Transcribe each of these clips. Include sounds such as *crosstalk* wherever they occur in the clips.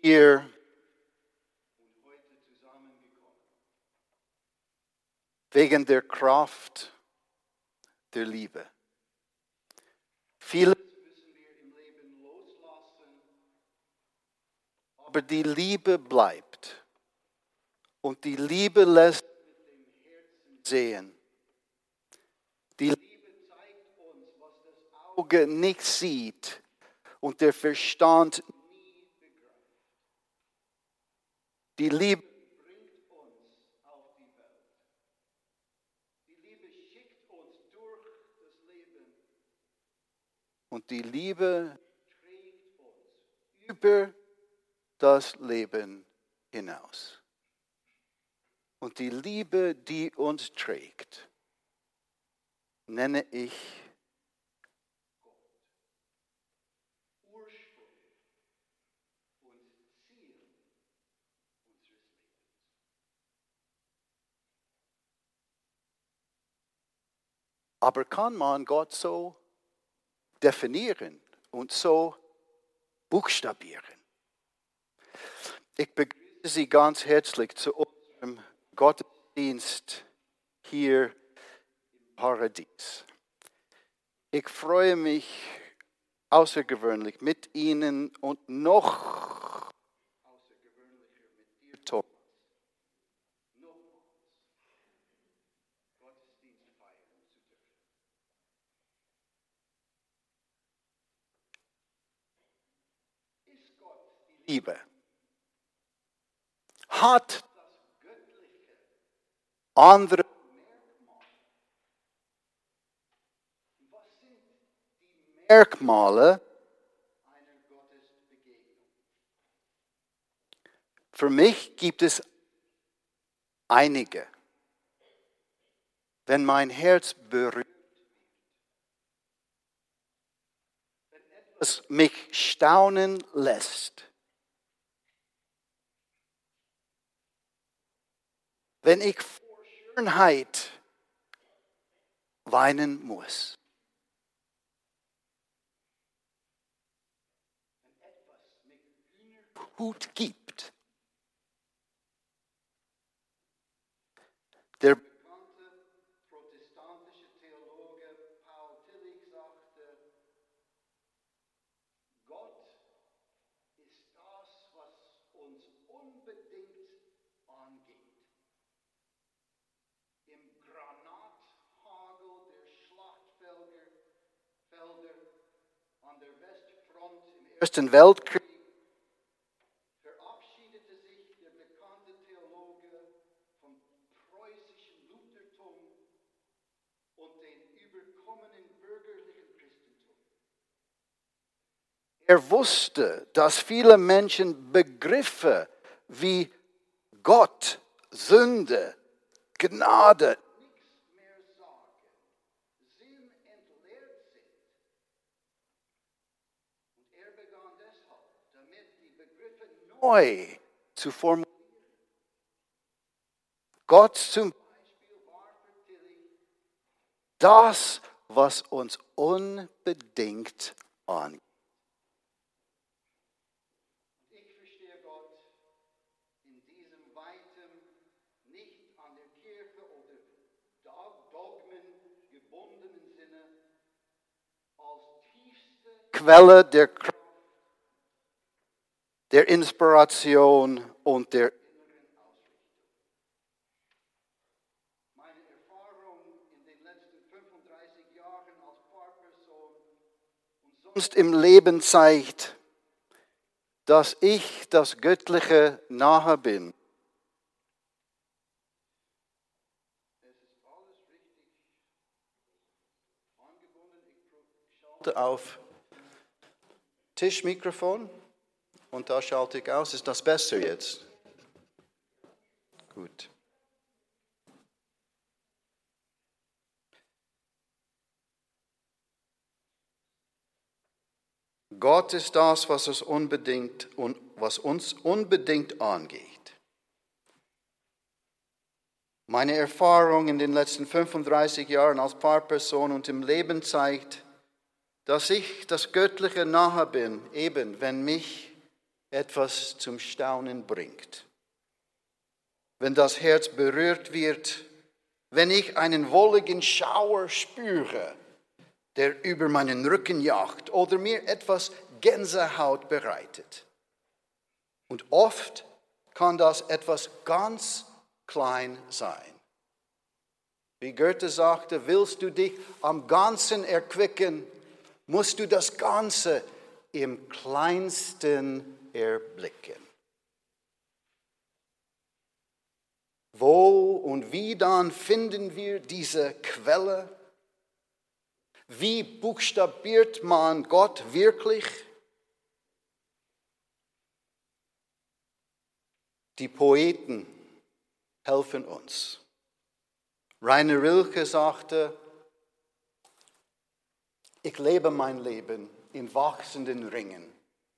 hier wegen der Kraft der Liebe. Vieles müssen wir im Leben loslassen, aber die Liebe bleibt. Und die Liebe lässt sehen. Die Liebe zeigt uns, was das Auge nicht sieht und der Verstand nie Die Liebe bringt uns auf die Welt. Die Liebe schickt uns durch das Leben. Und die Liebe trägt uns über das Leben hinaus. Und die Liebe, die uns trägt, nenne ich Gott. Ursprung und Ziel unseres Lebens. Aber kann man Gott so definieren und so buchstabieren? Ich begrüße Sie ganz herzlich zu unserem Gottesdienst hier im Paradies. Ich freue mich außergewöhnlich mit Ihnen und noch außergewöhnlicher mit dir, Thomas. Nochmals Gottesdienst feiern zu dürfen. Ist Gott die Liebe? Hat andere Merkmale? Für mich gibt es einige. Wenn mein Herz berührt wenn etwas mich staunen lässt, wenn ich Schönheit weinen muss. Hühnerhut gibt. Der bekannte protestantische Theologe Paul Tillich sagte, Gott ist das, was uns unbedingt angeht. Im Granathagel der Schlachtfelder Felder an der Westfront im Ersten Weltkrieg. Er wusste, dass viele Menschen Begriffe wie Gott, Sünde, Gnade nichts mehr sagen, Sinn entleert sind. Und er begann deshalb, damit die Begriffe neu zu formulieren. Gott zum das, was uns unbedingt angeht. Ich verstehe Gott in diesem weitem, nicht an der Kirche oder Dog- Dogmen gebundenen Sinne als tiefste Quelle der Kraft, der Inspiration und der inneren Ausrichtung. Meine Erfahrung in den letzten 35 Jahren als Paarperson und sonst im Leben zeigt, dass ich das Göttliche nahe bin. Auf Tischmikrofon und da schalte ich aus. Ist das besser jetzt? Gut. Gott ist das, was, es unbedingt, was uns unbedingt angeht. Meine Erfahrung in den letzten 35 Jahren als Paarperson und im Leben zeigt, dass ich das Göttliche nahe bin, eben wenn mich etwas zum Staunen bringt. Wenn das Herz berührt wird, wenn ich einen wolligen Schauer spüre, der über meinen Rücken jagt oder mir etwas Gänsehaut bereitet. Und oft kann das etwas ganz klein sein. Wie Goethe sagte, willst du dich am Ganzen erquicken, musst du das Ganze im kleinsten erblicken. Wo und wie dann finden wir diese Quelle? Wie buchstabiert man Gott wirklich? Die Poeten helfen uns. Rainer Rilke sagte, ich lebe mein Leben in wachsenden Ringen,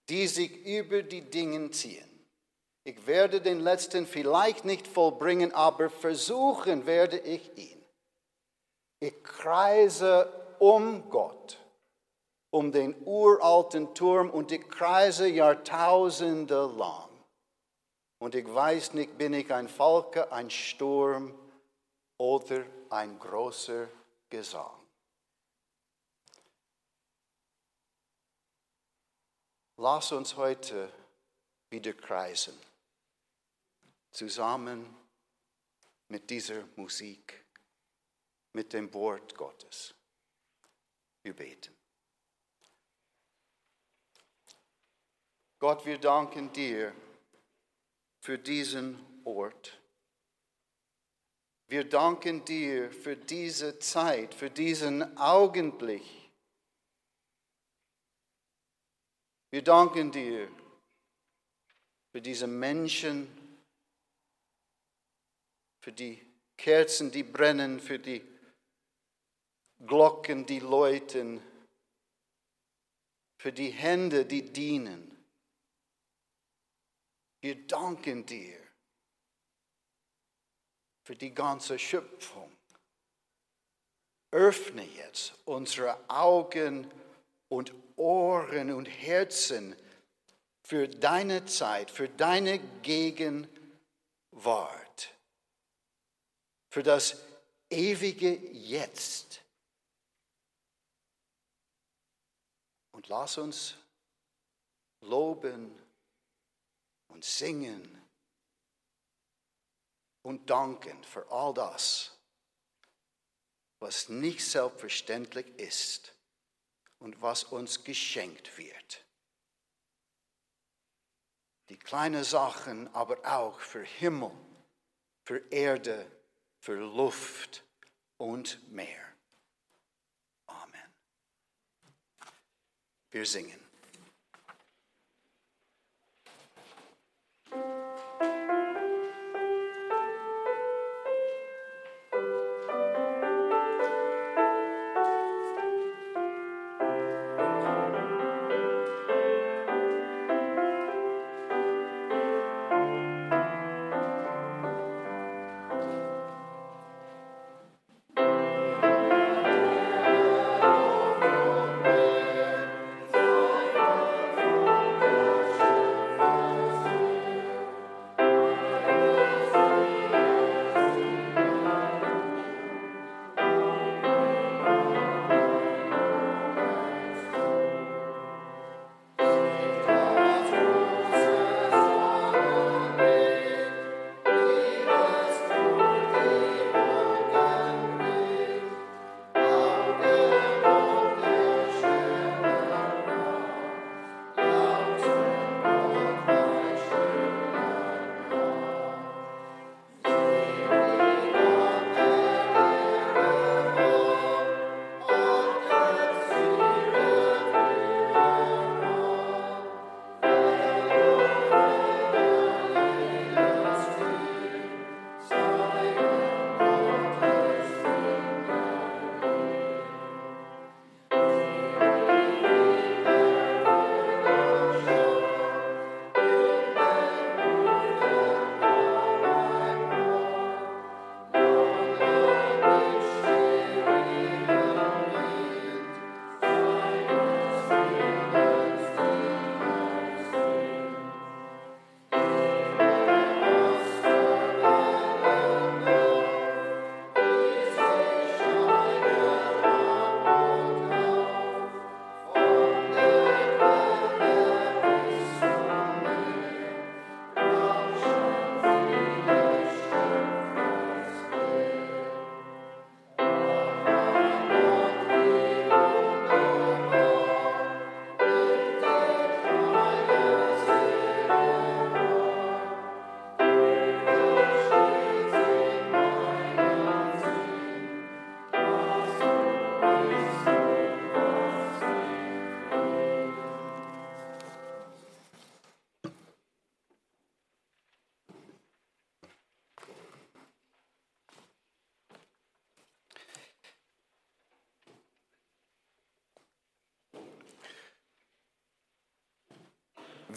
die sich über die Dinge ziehen. Ich werde den letzten vielleicht nicht vollbringen, aber versuchen werde ich ihn. Ich kreise um Gott, um den uralten Turm und ich kreise Jahrtausende lang. Und ich weiß nicht, bin ich ein Falke, ein Sturm oder ein großer Gesang. Lass uns heute wieder kreisen, zusammen mit dieser Musik, mit dem Wort Gottes. Wir beten. Gott, wir danken dir für diesen Ort. Wir danken dir für diese Zeit, für diesen Augenblick. Wir danken dir für diese Menschen, für die Kerzen, die brennen, für die Glocken, die läuten, für die Hände, die dienen. Wir danken dir für die ganze Schöpfung. Öffne jetzt unsere Augen und Ohren und Herzen für deine Zeit, für deine Gegenwart, für das ewige Jetzt. Und lass uns loben und singen und danken für all das, was nicht selbstverständlich ist und was uns geschenkt wird. Die kleinen Sachen, aber auch für Himmel, für Erde, für Luft und Meer. Wir singen.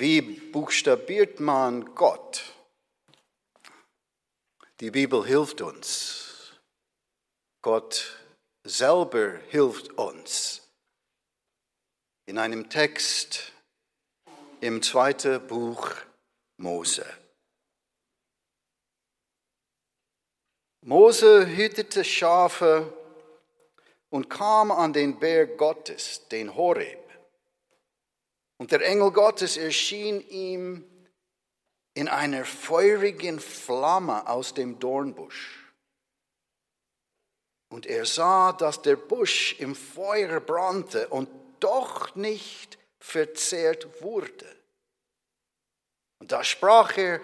Wie buchstabiert man Gott? Die Bibel hilft uns. Gott selber hilft uns. In einem Text im zweiten Buch Mose. Mose hütete Schafe und kam an den Berg Gottes, den Horeb. Und der Engel Gottes erschien ihm in einer feurigen Flamme aus dem Dornbusch. Und er sah, dass der Busch im Feuer brannte und doch nicht verzehrt wurde. Und da sprach er,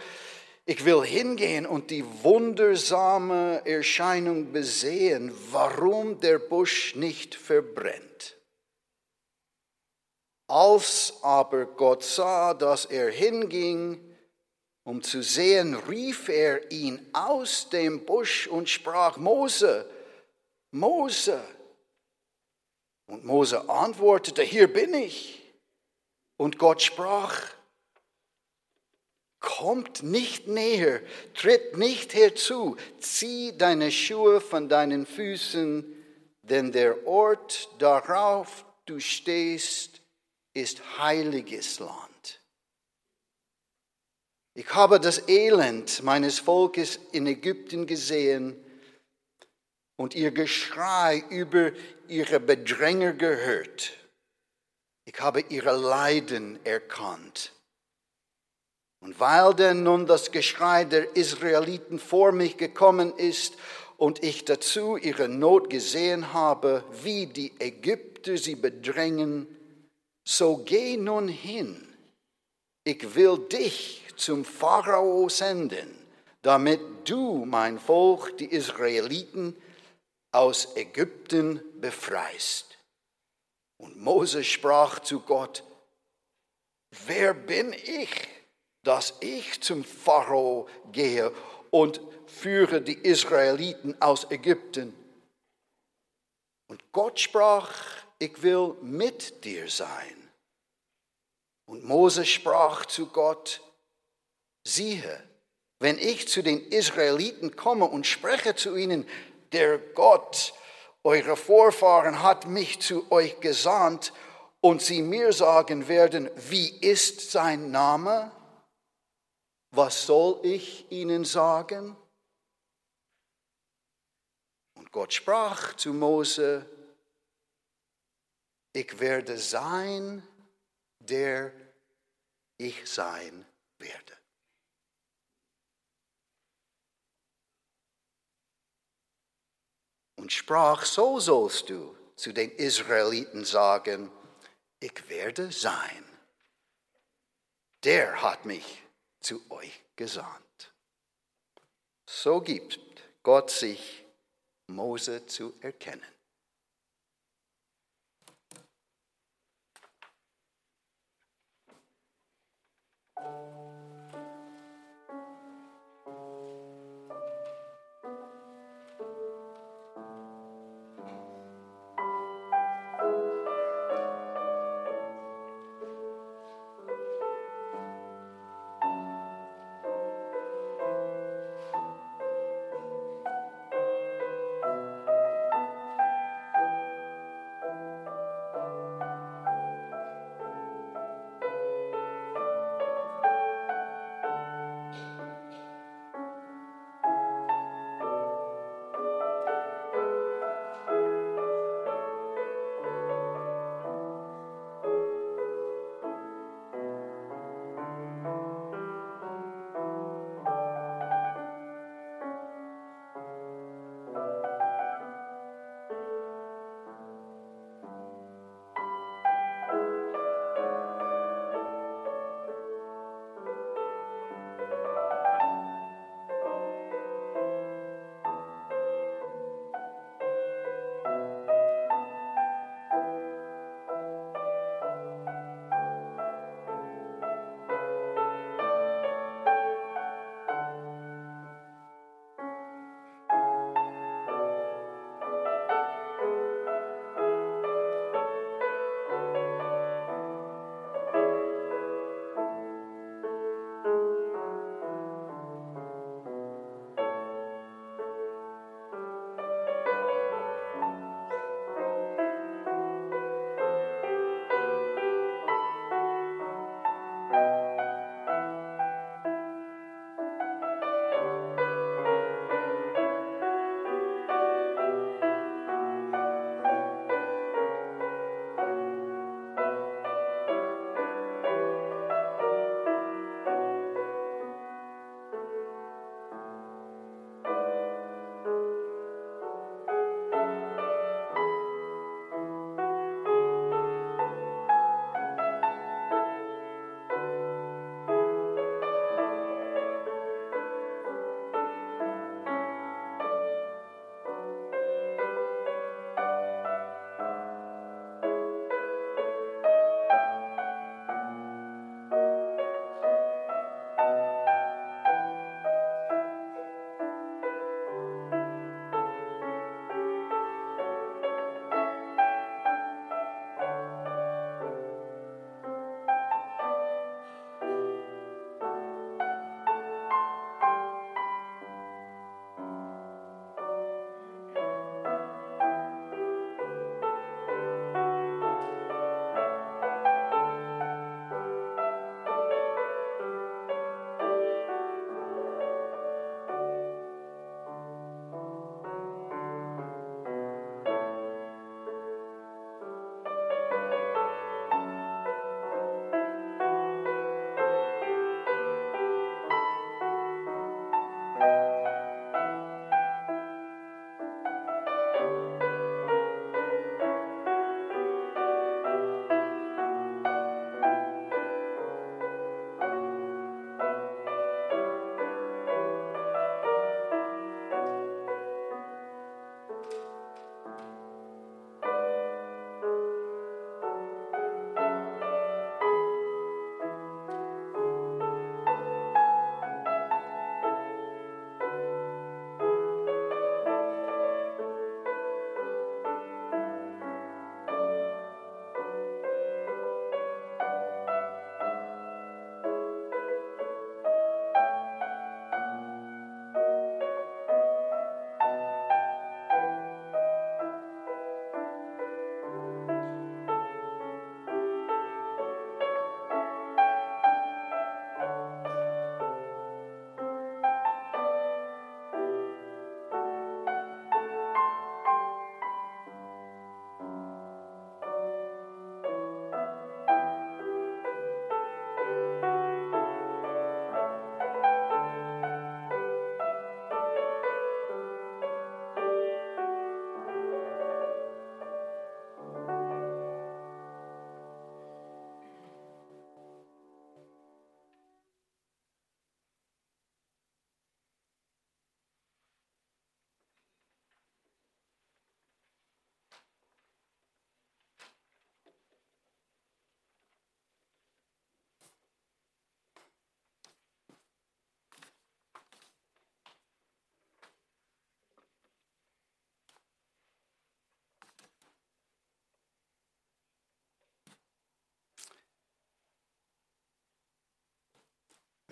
ich will hingehen und die wundersame Erscheinung besehen, warum der Busch nicht verbrennt. Als aber Gott sah, dass er hinging, um zu sehen, rief er ihn aus dem Busch und sprach, Mose, Mose. Und Mose antwortete, hier bin ich. Und Gott sprach, kommt nicht näher, tritt nicht herzu, zieh deine Schuhe von deinen Füßen, denn der Ort, darauf du stehst, ist heiliges Land. Ich habe das Elend meines Volkes in Ägypten gesehen und ihr Geschrei über ihre Bedränger gehört. Ich habe ihre Leiden erkannt. Und weil denn nun das Geschrei der Israeliten vor mich gekommen ist und ich dazu ihre Not gesehen habe, wie die Ägypter sie bedrängen, so geh nun hin, ich will dich zum Pharao senden, damit du mein Volk, die Israeliten, aus Ägypten befreist. Und Mose sprach zu Gott, wer bin ich, dass ich zum Pharao gehe und führe die Israeliten aus Ägypten? Und Gott sprach, ich will mit dir sein. Und Mose sprach zu Gott, siehe, wenn ich zu den Israeliten komme und spreche zu ihnen, der Gott, eure Vorfahren hat mich zu euch gesandt, und sie mir sagen werden, wie ist sein Name? Was soll ich ihnen sagen? Und Gott sprach zu Mose, ich werde sein, der ich sein werde. Und sprach, so sollst du zu den Israeliten sagen, ich werde sein. Der hat mich zu euch gesandt. So gibt Gott sich Mose zu erkennen. Bye.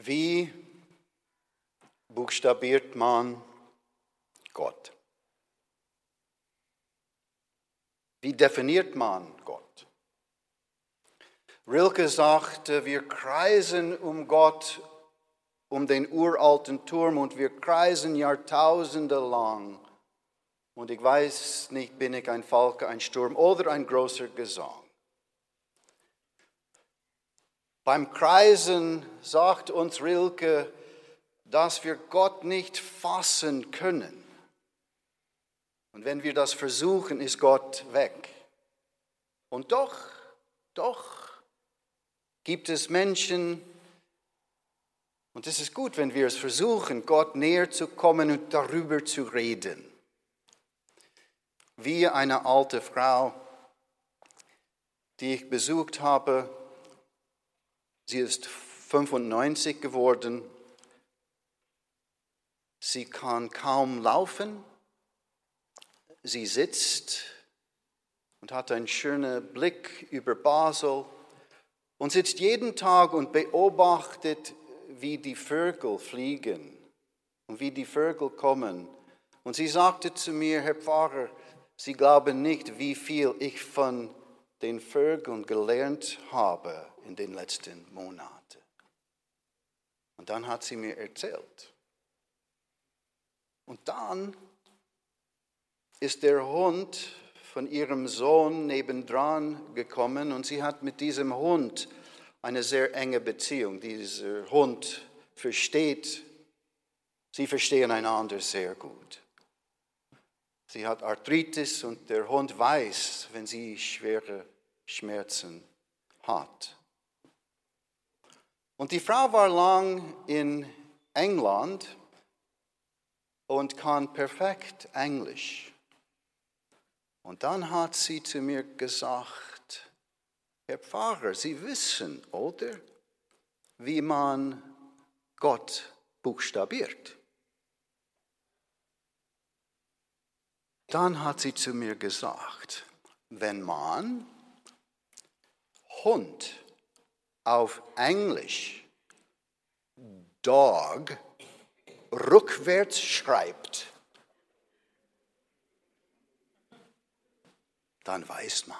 Wie buchstabiert man Gott? Wie definiert man Gott? Rilke sagte, wir kreisen um Gott, um den uralten Turm und wir kreisen Jahrtausende lang. Und ich weiß nicht, bin ich ein Falke, ein Sturm oder ein großer Gesang. Beim Kreisen sagt uns Rilke, dass wir Gott nicht fassen können. Und wenn wir das versuchen, ist Gott weg. Und doch, doch gibt es Menschen, und es ist gut, wenn wir es versuchen, Gott näher zu kommen und darüber zu reden. Wie eine alte Frau, die ich besucht habe, Sie ist 95 geworden. Sie kann kaum laufen. Sie sitzt und hat einen schönen Blick über Basel und sitzt jeden Tag und beobachtet, wie die Vögel fliegen und wie die Vögel kommen. Und sie sagte zu mir, Herr Pfarrer, Sie glauben nicht, wie viel ich von den Vögeln gelernt habe in den letzten Monaten. Und dann hat sie mir erzählt. Und dann ist der Hund von ihrem Sohn nebendran gekommen und sie hat mit diesem Hund eine sehr enge Beziehung. Dieser Hund versteht, sie verstehen einander sehr gut. Sie hat Arthritis und der Hund weiß, wenn sie schwere Schmerzen hat. Und die Frau war lang in England und kann perfekt Englisch. Und dann hat sie zu mir gesagt, Herr Pfarrer, Sie wissen, oder, wie man Gott buchstabiert. Dann hat sie zu mir gesagt, wenn man Hund auf Englisch Dog rückwärts schreibt, dann weiß man.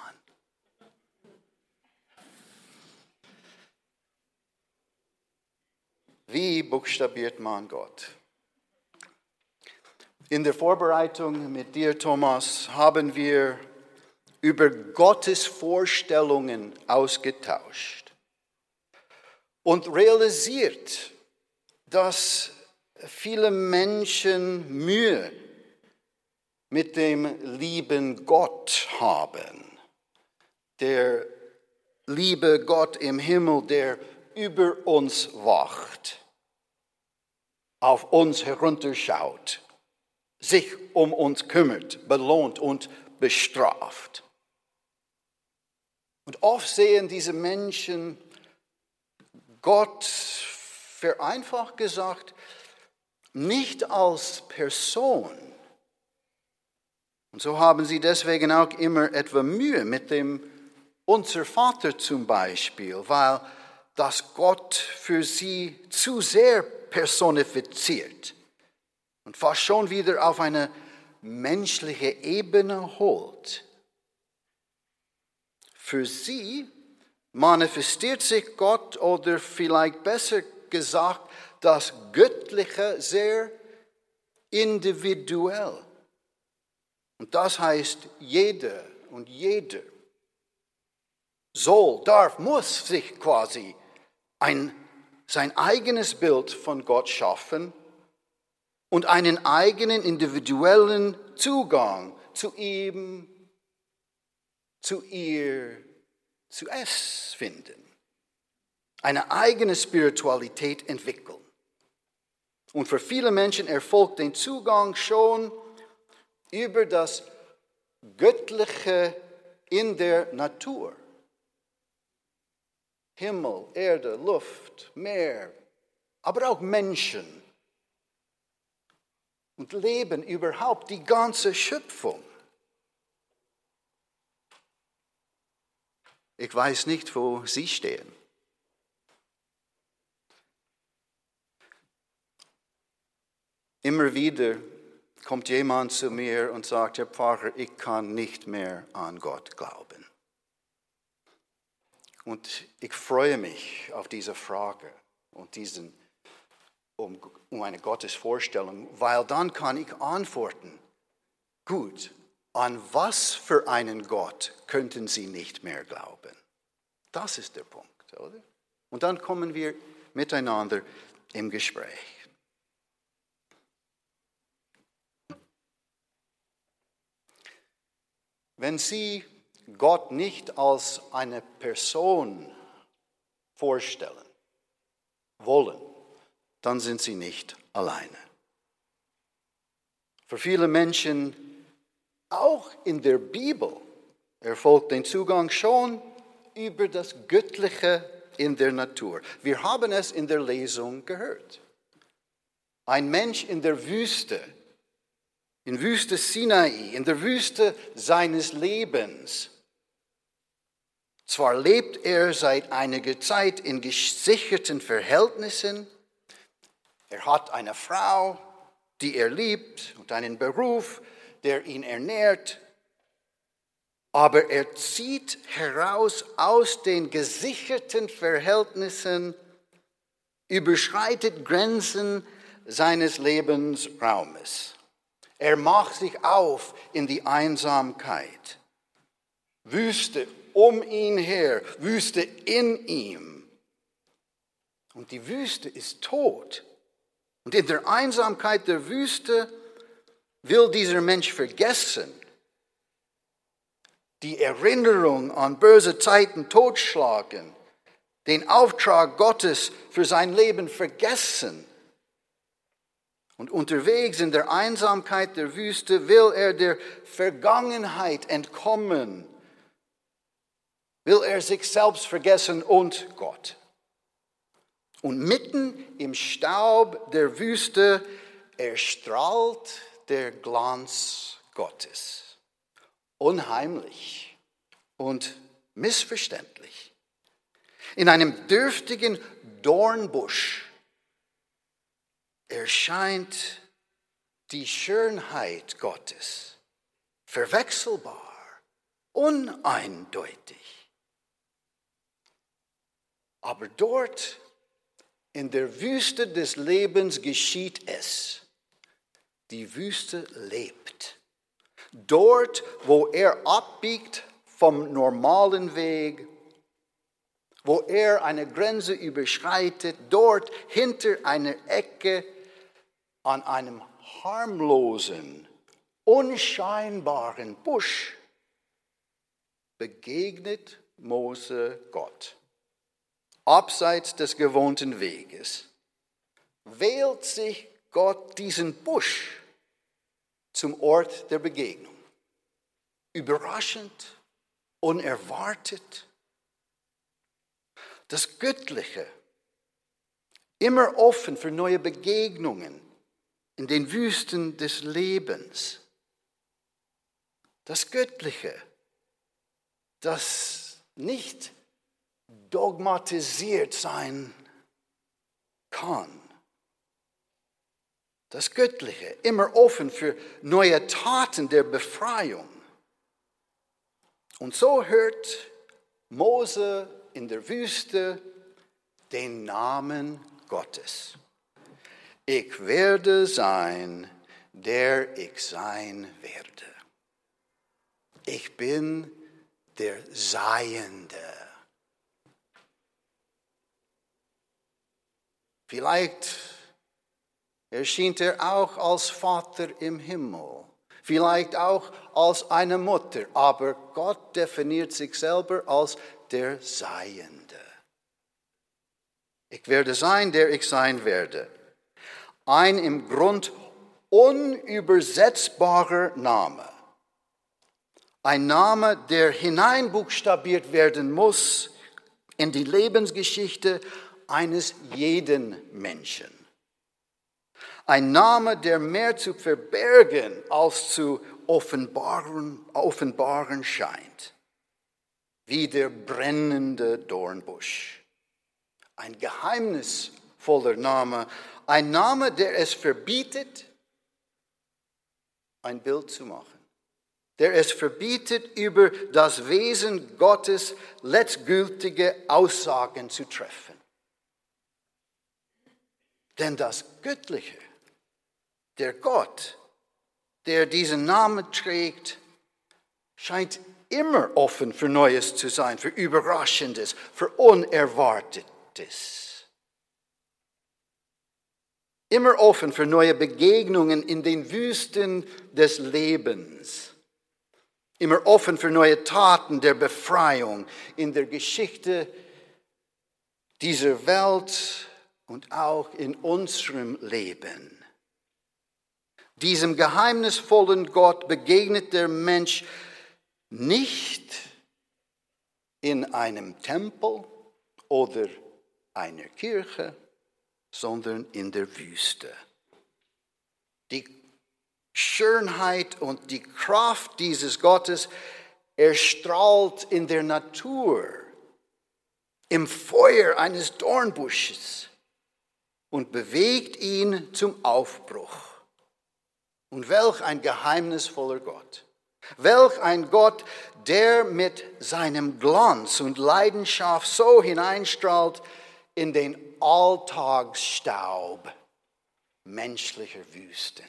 Wie buchstabiert man Gott? In der Vorbereitung mit dir, Thomas, haben wir über Gottes Vorstellungen ausgetauscht und realisiert, dass viele Menschen Mühe mit dem lieben Gott haben. Der liebe Gott im Himmel, der über uns wacht, auf uns herunterschaut, sich um uns kümmert, belohnt und bestraft. Und oft sehen diese Menschen Gott, vereinfacht gesagt, nicht als Person. Und so haben sie deswegen auch immer etwa Mühe mit dem Unser Vater zum Beispiel, weil das Gott für sie zu sehr personifiziert und fast schon wieder auf eine menschliche Ebene holt. Für sie manifestiert sich Gott oder vielleicht besser gesagt das Göttliche sehr individuell. Und das heißt, jeder und jeder soll, darf, muss sich quasi ein, sein eigenes Bild von Gott schaffen und einen eigenen individuellen Zugang zu ihm, zu ihr, zu es finden, eine eigene Spiritualität entwickeln. Und für viele Menschen erfolgt den Zugang schon über das Göttliche in der Natur. Himmel, Erde, Luft, Meer, aber auch Menschen und Leben überhaupt, die ganze Schöpfung. Ich weiß nicht, wo Sie stehen. Immer wieder kommt jemand zu mir und sagt, Herr Pfarrer, ich kann nicht mehr an Gott glauben. Und ich freue mich auf diese Frage und diesen, um, um eine Gottesvorstellung, weil dann kann ich antworten, gut, an was für einen Gott könnten Sie nicht mehr glauben? Das ist der Punkt, oder? Und dann kommen wir miteinander im Gespräch. Wenn Sie Gott nicht als eine Person vorstellen wollen, dann sind Sie nicht alleine. Für viele Menschen, auch in der Bibel, erfolgt den Zugang schon über das Göttliche in der Natur. Wir haben es in der Lesung gehört. Ein Mensch in der Wüste in Wüste Sinai, in der Wüste seines Lebens. Zwar lebt er seit einiger Zeit in gesicherten Verhältnissen, er hat eine Frau, die er liebt und einen Beruf, der ihn ernährt, aber er zieht heraus aus den gesicherten Verhältnissen, überschreitet Grenzen seines Lebensraumes. Er macht sich auf in die Einsamkeit. Wüste um ihn her, Wüste in ihm. Und die Wüste ist tot. Und in der Einsamkeit der Wüste will dieser Mensch vergessen, die Erinnerung an böse Zeiten totschlagen, den Auftrag Gottes für sein Leben vergessen und unterwegs in der Einsamkeit der Wüste will er der Vergangenheit entkommen, will er sich selbst vergessen und Gott. Und mitten im Staub der Wüste erstrahlt der Glanz Gottes. Unheimlich und missverständlich. In einem dürftigen Dornbusch erscheint die Schönheit Gottes verwechselbar, uneindeutig. Aber dort in der Wüste des Lebens geschieht es. Die Wüste lebt. Dort, wo er abbiegt vom normalen Weg, wo er eine Grenze überschreitet, dort hinter einer Ecke an einem harmlosen, unscheinbaren Busch begegnet Mose Gott, abseits des gewohnten Weges. Wählt sich Gott diesen Busch zum Ort der Begegnung. Überraschend, unerwartet. Das Göttliche, immer offen für neue Begegnungen, in den Wüsten des Lebens. Das Göttliche, das nicht dogmatisiert sein kann. Das Göttliche, immer offen für neue Taten der Befreiung. Und so hört Mose in der Wüste den Namen Gottes. Ich werde sein, der ich sein werde. Ich bin der Seiende. Vielleicht erschien er auch als Vater im Himmel, vielleicht auch als eine Mutter, aber Gott definiert sich selber als der Seiende. Ich werde sein, der ich sein werde ein im Grund unübersetzbarer Name. Ein Name, der hineinbuchstabiert werden muss in die Lebensgeschichte eines jeden Menschen. Ein Name, der mehr zu verbergen als zu offenbaren, offenbaren scheint, wie der brennende Dornbusch. Ein geheimnisvoller Name, ein Name, der es verbietet, ein Bild zu machen, der es verbietet, über das Wesen Gottes letztgültige Aussagen zu treffen. Denn das Göttliche, der Gott, der diesen Namen trägt, scheint immer offen für Neues zu sein, für Überraschendes, für Unerwartetes. Immer offen für neue Begegnungen in den Wüsten des Lebens. Immer offen für neue Taten der Befreiung in der Geschichte dieser Welt und auch in unserem Leben. Diesem geheimnisvollen Gott begegnet der Mensch nicht in einem Tempel oder einer Kirche, sondern in der Wüste. Die Schönheit und die Kraft dieses Gottes erstrahlt in der Natur, im Feuer eines Dornbusches und bewegt ihn zum Aufbruch. Und welch ein geheimnisvoller Gott. Welch ein Gott, der mit seinem Glanz und Leidenschaft so hineinstrahlt in den Alltagsstaub menschlicher Wüsten.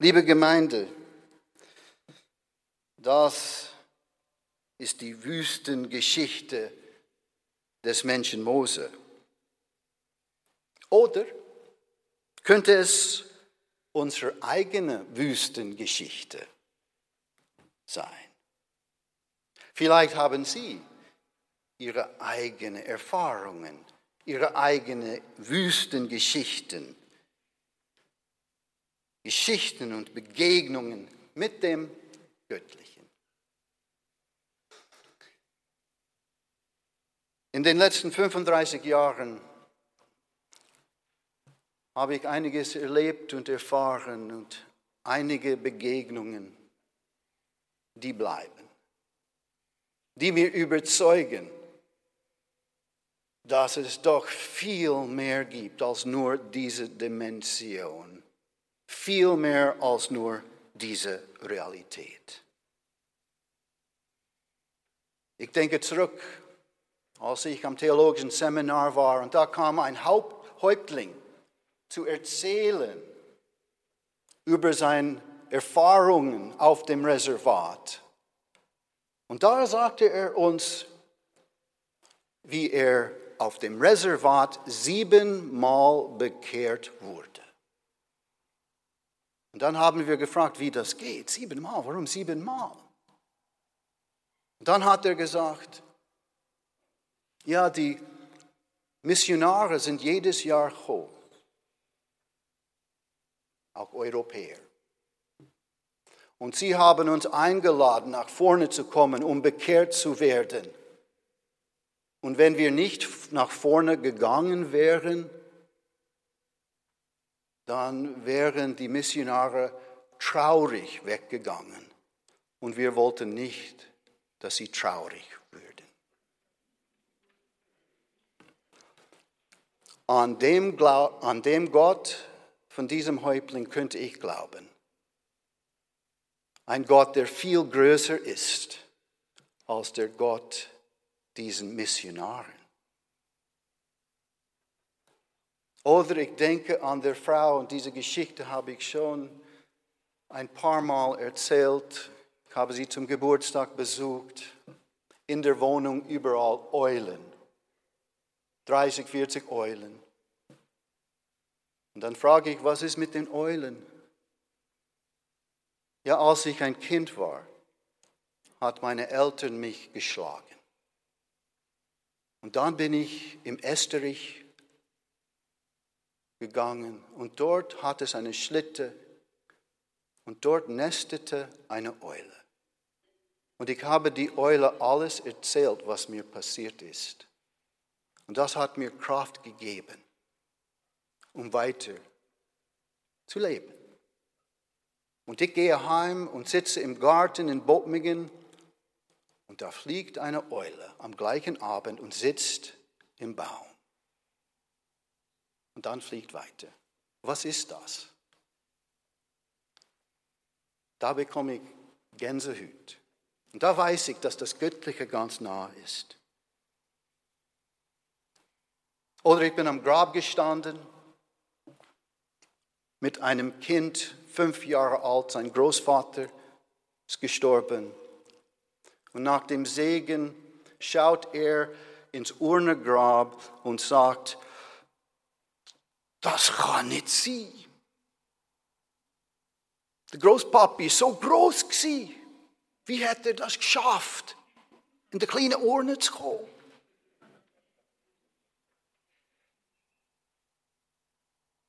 Liebe Gemeinde, das ist die Wüstengeschichte des Menschen Mose. Oder könnte es unsere eigene Wüstengeschichte sein? Vielleicht haben Sie ihre eigenen Erfahrungen, ihre eigenen Wüstengeschichten, Geschichten und Begegnungen mit dem Göttlichen. In den letzten 35 Jahren habe ich einiges erlebt und erfahren und einige Begegnungen, die bleiben, die mir überzeugen, dass es doch viel mehr gibt als nur diese Dimension, viel mehr als nur diese Realität. Ich denke zurück, als ich am theologischen Seminar war und da kam ein Häuptling zu erzählen über seine Erfahrungen auf dem Reservat. Und da sagte er uns, wie er auf dem Reservat siebenmal bekehrt wurde. Und dann haben wir gefragt, wie das geht. Siebenmal, warum siebenmal? Und dann hat er gesagt, ja, die Missionare sind jedes Jahr hoch, auch Europäer. Und sie haben uns eingeladen, nach vorne zu kommen, um bekehrt zu werden. Und wenn wir nicht nach vorne gegangen wären, dann wären die Missionare traurig weggegangen. Und wir wollten nicht, dass sie traurig würden. An dem, an dem Gott von diesem Häuptling könnte ich glauben. Ein Gott, der viel größer ist als der Gott, diesen Missionaren. Oder ich denke an der Frau, und diese Geschichte habe ich schon ein paar Mal erzählt. Ich habe sie zum Geburtstag besucht. In der Wohnung überall Eulen. 30, 40 Eulen. Und dann frage ich, was ist mit den Eulen? Ja, als ich ein Kind war, hat meine Eltern mich geschlagen. Und dann bin ich im Esterich gegangen und dort hat es eine Schlitte und dort nestete eine Eule. Und ich habe die Eule alles erzählt, was mir passiert ist. Und das hat mir Kraft gegeben, um weiter zu leben. Und ich gehe heim und sitze im Garten in Bottmingen und da fliegt eine Eule am gleichen Abend und sitzt im Baum. Und dann fliegt weiter. Was ist das? da bekomme ich Gänsehüt. Und da weiß ich, dass das Göttliche ganz nah ist. Oder ich bin am Grab gestanden mit einem Kind, fünf Jahre alt, sein Großvater ist gestorben. Und nach dem Segen schaut er ins Urnegrab und sagt, das kann nicht sein. Der Großpapi ist so groß gewesen. Wie hat er das geschafft, in der kleinen Urne zu kommen?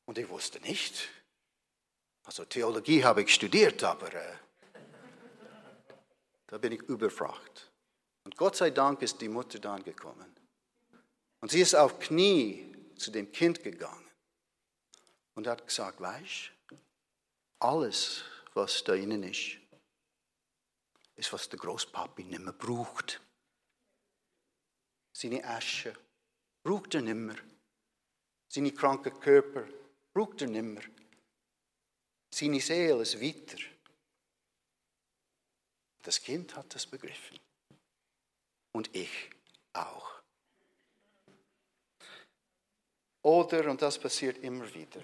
Und ich wusste nicht. Also Theologie habe ich studiert, aber äh, da bin ich überfragt. Und Gott sei Dank ist die Mutter dann gekommen. Und sie ist auf Knie zu dem Kind gegangen und hat gesagt, weißt alles, was da innen ist, ist, was der Großpapi nicht mehr braucht. Seine Asche braucht er nicht mehr. Seine kranken Körper braucht er nicht mehr. Seine Seele weiter. Das Kind hat das begriffen. Und ich auch. Oder, und das passiert immer wieder,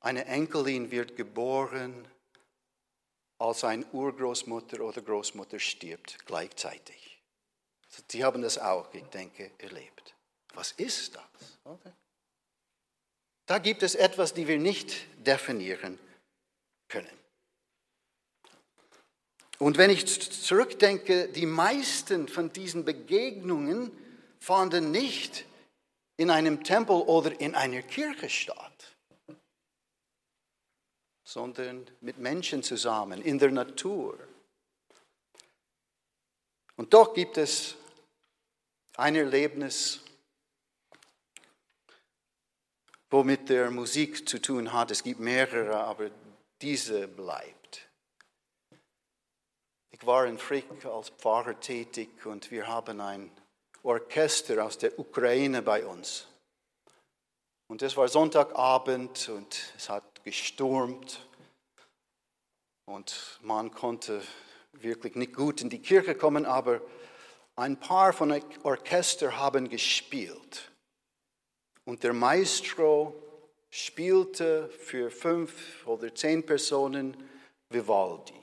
eine Enkelin wird geboren, als eine Urgroßmutter oder Großmutter stirbt gleichzeitig. Also die haben das auch, ich denke, erlebt. Was ist das? Okay. Da gibt es etwas, die wir nicht definieren können. Und wenn ich zurückdenke, die meisten von diesen Begegnungen fanden nicht in einem Tempel oder in einer Kirche statt sondern mit Menschen zusammen, in der Natur. Und doch gibt es ein Erlebnis, wo mit der Musik zu tun hat. Es gibt mehrere, aber diese bleibt. Ich war in Frick als Pfarrer tätig und wir haben ein Orchester aus der Ukraine bei uns. Und es war Sonntagabend und es hat gestürmt und man konnte wirklich nicht gut in die Kirche kommen, aber ein paar von Orchester haben gespielt. Und der Maestro spielte für fünf oder zehn Personen Vivaldi.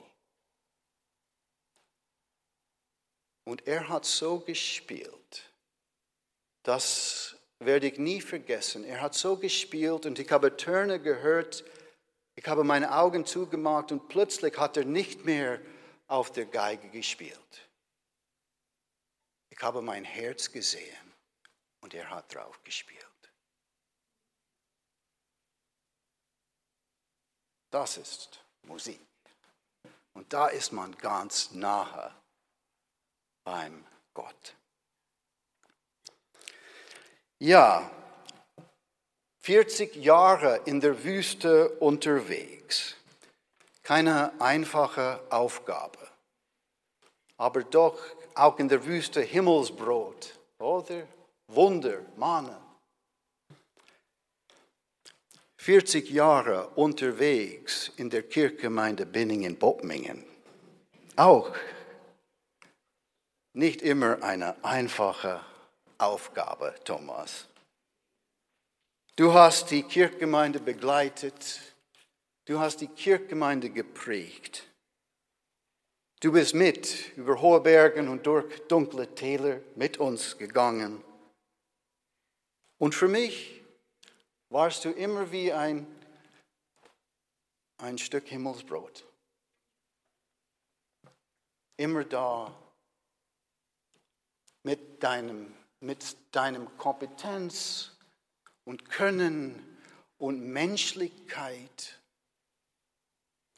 Und er hat so gespielt, das werde ich nie vergessen. Er hat so gespielt und ich habe Töne gehört, ich habe meine Augen zugemacht und plötzlich hat er nicht mehr auf der Geige gespielt. Ich habe mein Herz gesehen und er hat drauf gespielt. Das ist Musik. Und da ist man ganz nahe beim Gott. Ja, 40 Jahre in der Wüste unterwegs. Keine einfache Aufgabe. Aber doch auch in der Wüste Himmelsbrot, oder? Wunder, Manna. 40 Jahre unterwegs in der Kirchgemeinde Binning in Bottmingen. Auch nicht immer eine einfache Aufgabe, Thomas. Du hast die Kirchgemeinde begleitet. Du hast die Kirchgemeinde geprägt. Du bist mit über hohe Berge und durch dunkle Täler mit uns gegangen. Und für mich warst du immer wie ein, ein Stück Himmelsbrot. Immer da mit deinem, mit deinem Kompetenz und Können und Menschlichkeit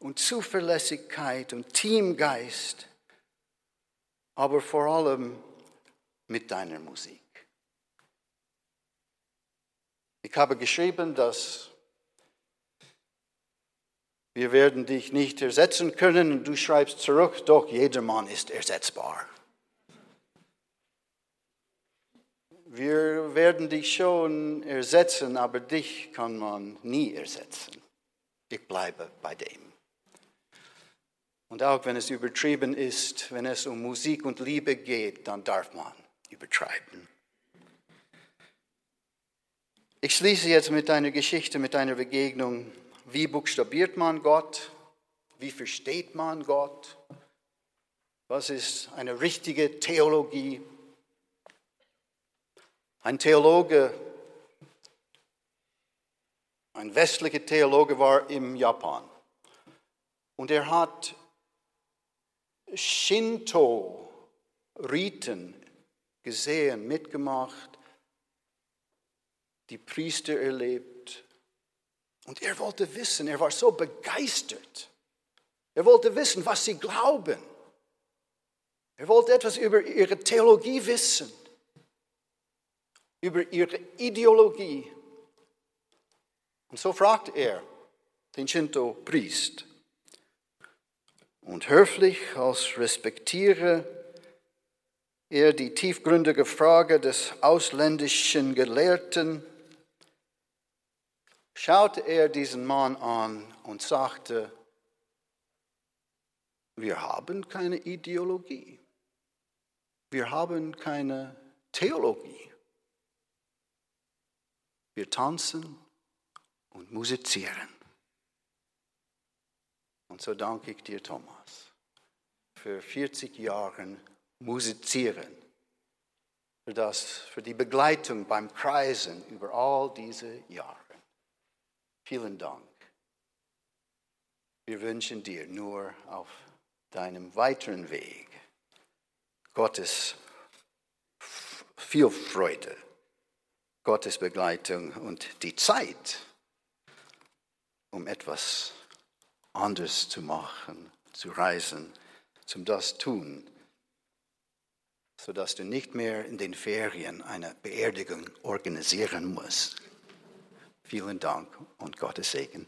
und Zuverlässigkeit und Teamgeist, aber vor allem mit deiner Musik. Ich habe geschrieben, dass wir werden dich nicht ersetzen können und du schreibst zurück, doch jedermann ist ersetzbar. Wir werden dich schon ersetzen, aber dich kann man nie ersetzen. Ich bleibe bei dem. Und auch wenn es übertrieben ist, wenn es um Musik und Liebe geht, dann darf man übertreiben. Ich schließe jetzt mit einer Geschichte, mit einer Begegnung. Wie buchstabiert man Gott? Wie versteht man Gott? Was ist eine richtige Theologie? Ein Theologe, ein westlicher Theologe war im Japan und er hat Shinto-Riten gesehen, mitgemacht, die Priester erlebt. Und er wollte wissen, er war so begeistert. Er wollte wissen, was sie glauben. Er wollte etwas über ihre Theologie wissen, über ihre Ideologie. Und so fragte er den Shinto-Priest. Und höflich, als respektiere er die tiefgründige Frage des ausländischen Gelehrten, schaute er diesen Mann an und sagte, wir haben keine Ideologie, wir haben keine Theologie, wir tanzen und musizieren. Und so danke ich dir, Thomas, für 40 Jahre musizieren, für, das, für die Begleitung beim Kreisen über all diese Jahre. Vielen Dank. Wir wünschen dir nur auf deinem weiteren Weg Gottes viel Freude, Gottes Begleitung und die Zeit, um etwas anders zu machen, zu reisen, zum das tun, sodass du nicht mehr in den Ferien eine Beerdigung organisieren musst. Vielen Dank und Gottes Segen.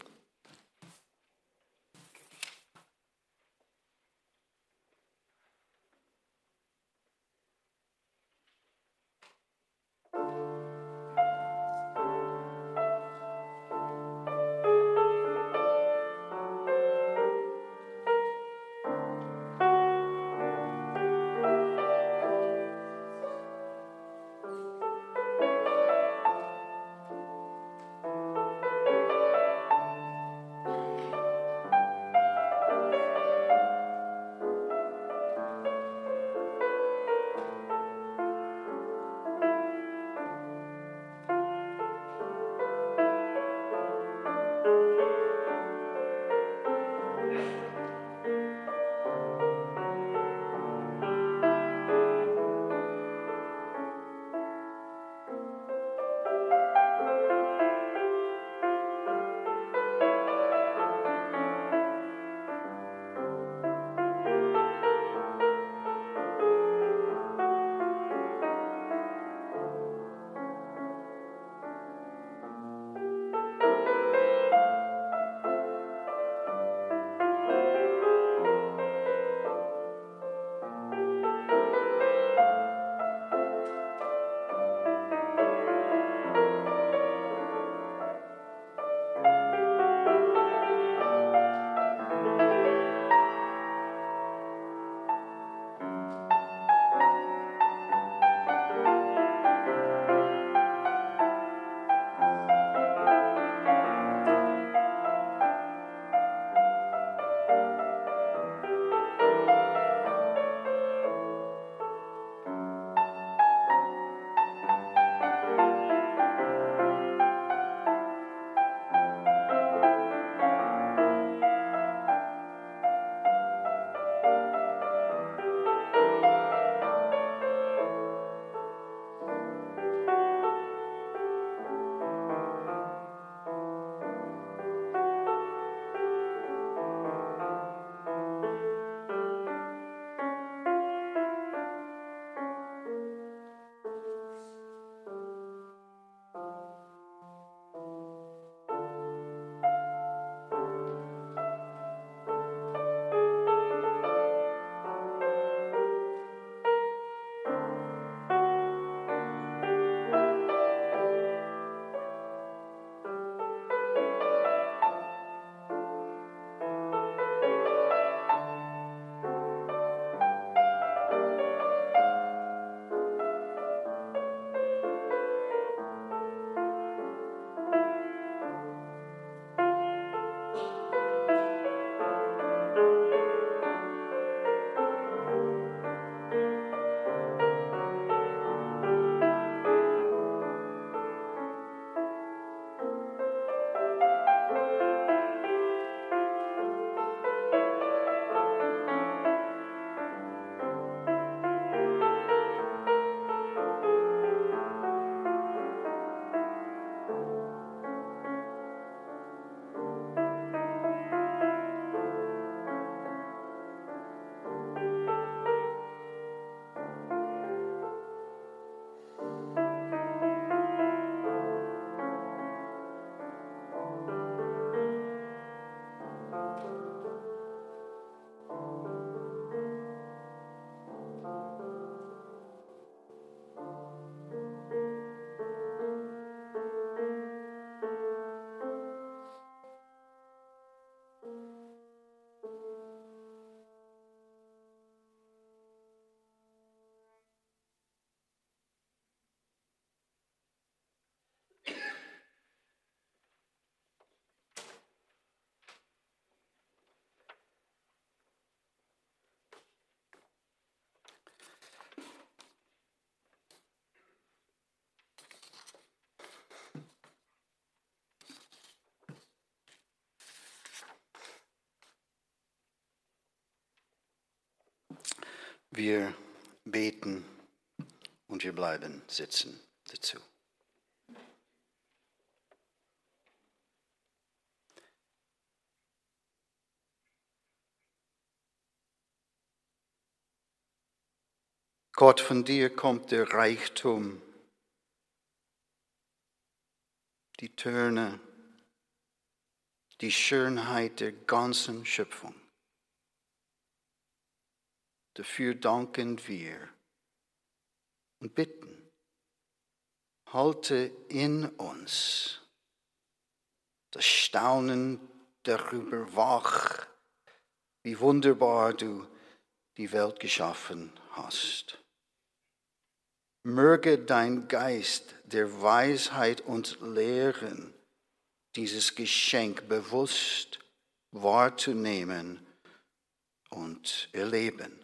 Wir beten und wir bleiben sitzen dazu. Gott, von dir kommt der Reichtum, die Töne, die Schönheit der ganzen Schöpfung. Dafür danken wir und bitten, halte in uns das Staunen darüber wach, wie wunderbar du die Welt geschaffen hast. Möge dein Geist der Weisheit uns lehren, dieses Geschenk bewusst wahrzunehmen und erleben.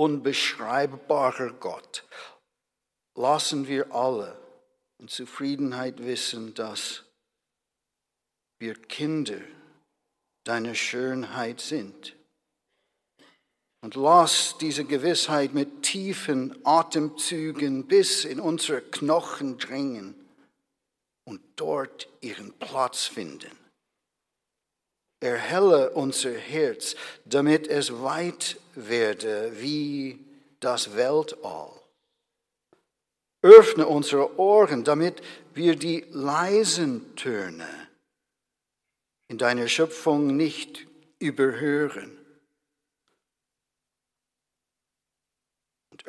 Unbeschreibbarer Gott, lassen wir alle in Zufriedenheit wissen, dass wir Kinder deiner Schönheit sind und lass diese Gewissheit mit tiefen Atemzügen bis in unsere Knochen dringen und dort ihren Platz finden. Erhelle unser Herz, damit es weit werde wie das Weltall. Öffne unsere Ohren, damit wir die leisen Töne in deiner Schöpfung nicht überhören.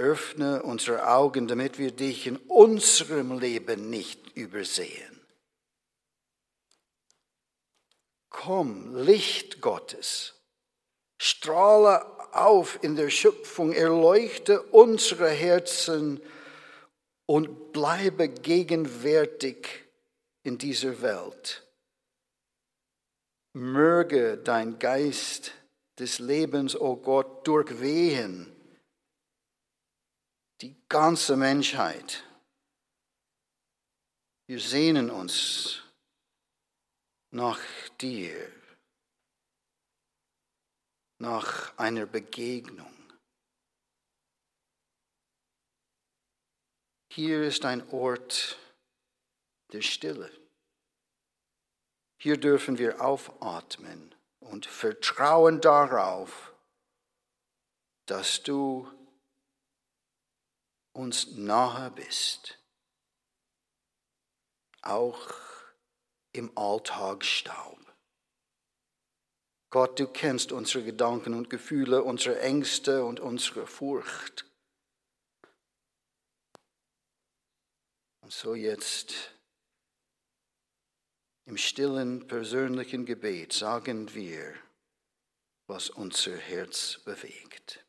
öffne unsere Augen, damit wir dich in unserem Leben nicht übersehen. Komm, Licht Gottes, strahle auf in der Schöpfung, erleuchte unsere Herzen und bleibe gegenwärtig in dieser Welt. Möge dein Geist des Lebens, o oh Gott, durchwehen die ganze Menschheit. Wir sehnen uns nach dir, nach einer Begegnung. Hier ist ein Ort der Stille. Hier dürfen wir aufatmen und vertrauen darauf, dass du uns nahe bist, auch im Alltagsstaub. Gott, du kennst unsere Gedanken und Gefühle, unsere Ängste und unsere Furcht. Und so jetzt im stillen persönlichen Gebet sagen wir, was unser Herz bewegt.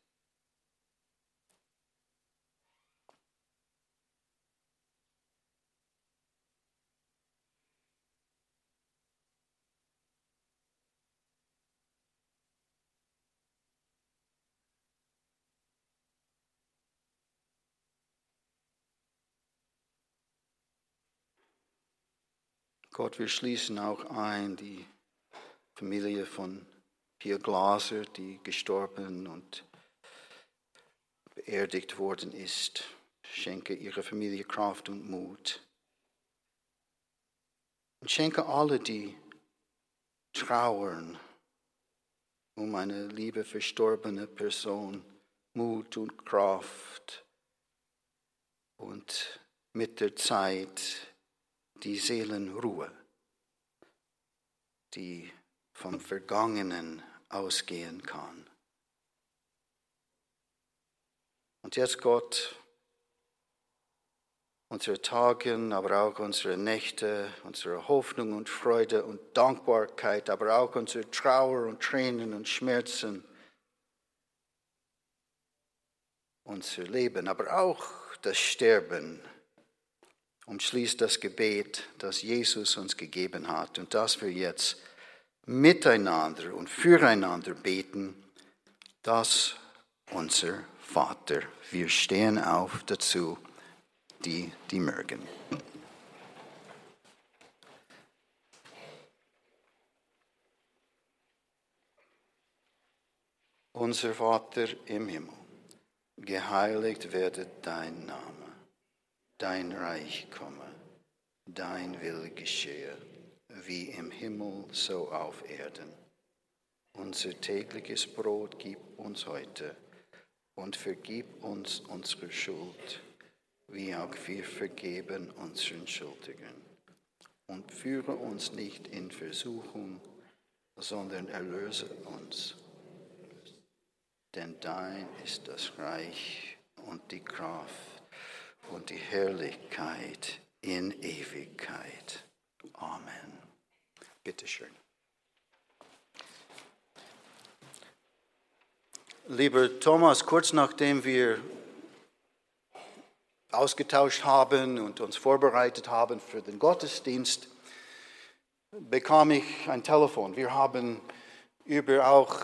Gott, wir schließen auch ein die Familie von Pia Glaser, die gestorben und beerdigt worden ist. Schenke ihrer Familie Kraft und Mut. Und schenke alle, die trauern um eine liebe verstorbene Person, Mut und Kraft und mit der Zeit die Seelenruhe, die vom Vergangenen ausgehen kann. Und jetzt Gott, unsere Tage, aber auch unsere Nächte, unsere Hoffnung und Freude und Dankbarkeit, aber auch unsere Trauer und Tränen und Schmerzen, unser Leben, aber auch das Sterben umschließt das Gebet, das Jesus uns gegeben hat und das wir jetzt miteinander und füreinander beten, das unser Vater. Wir stehen auf dazu, die, die mögen. Unser Vater im Himmel, geheiligt werde dein Name, dein Reich komme, dein Wille geschehe, wie im Himmel so auf Erden. Unser tägliches Brot gib uns heute und vergib uns unsere Schuld, wie auch wir vergeben unseren Schuldigen. Und führe uns nicht in Versuchung, sondern erlöse uns denn dein ist das Reich und die Kraft und die Herrlichkeit in Ewigkeit. Amen. Bitte schön. Lieber Thomas, kurz nachdem wir ausgetauscht haben und uns vorbereitet haben für den Gottesdienst, bekam ich ein Telefon. Wir haben über auch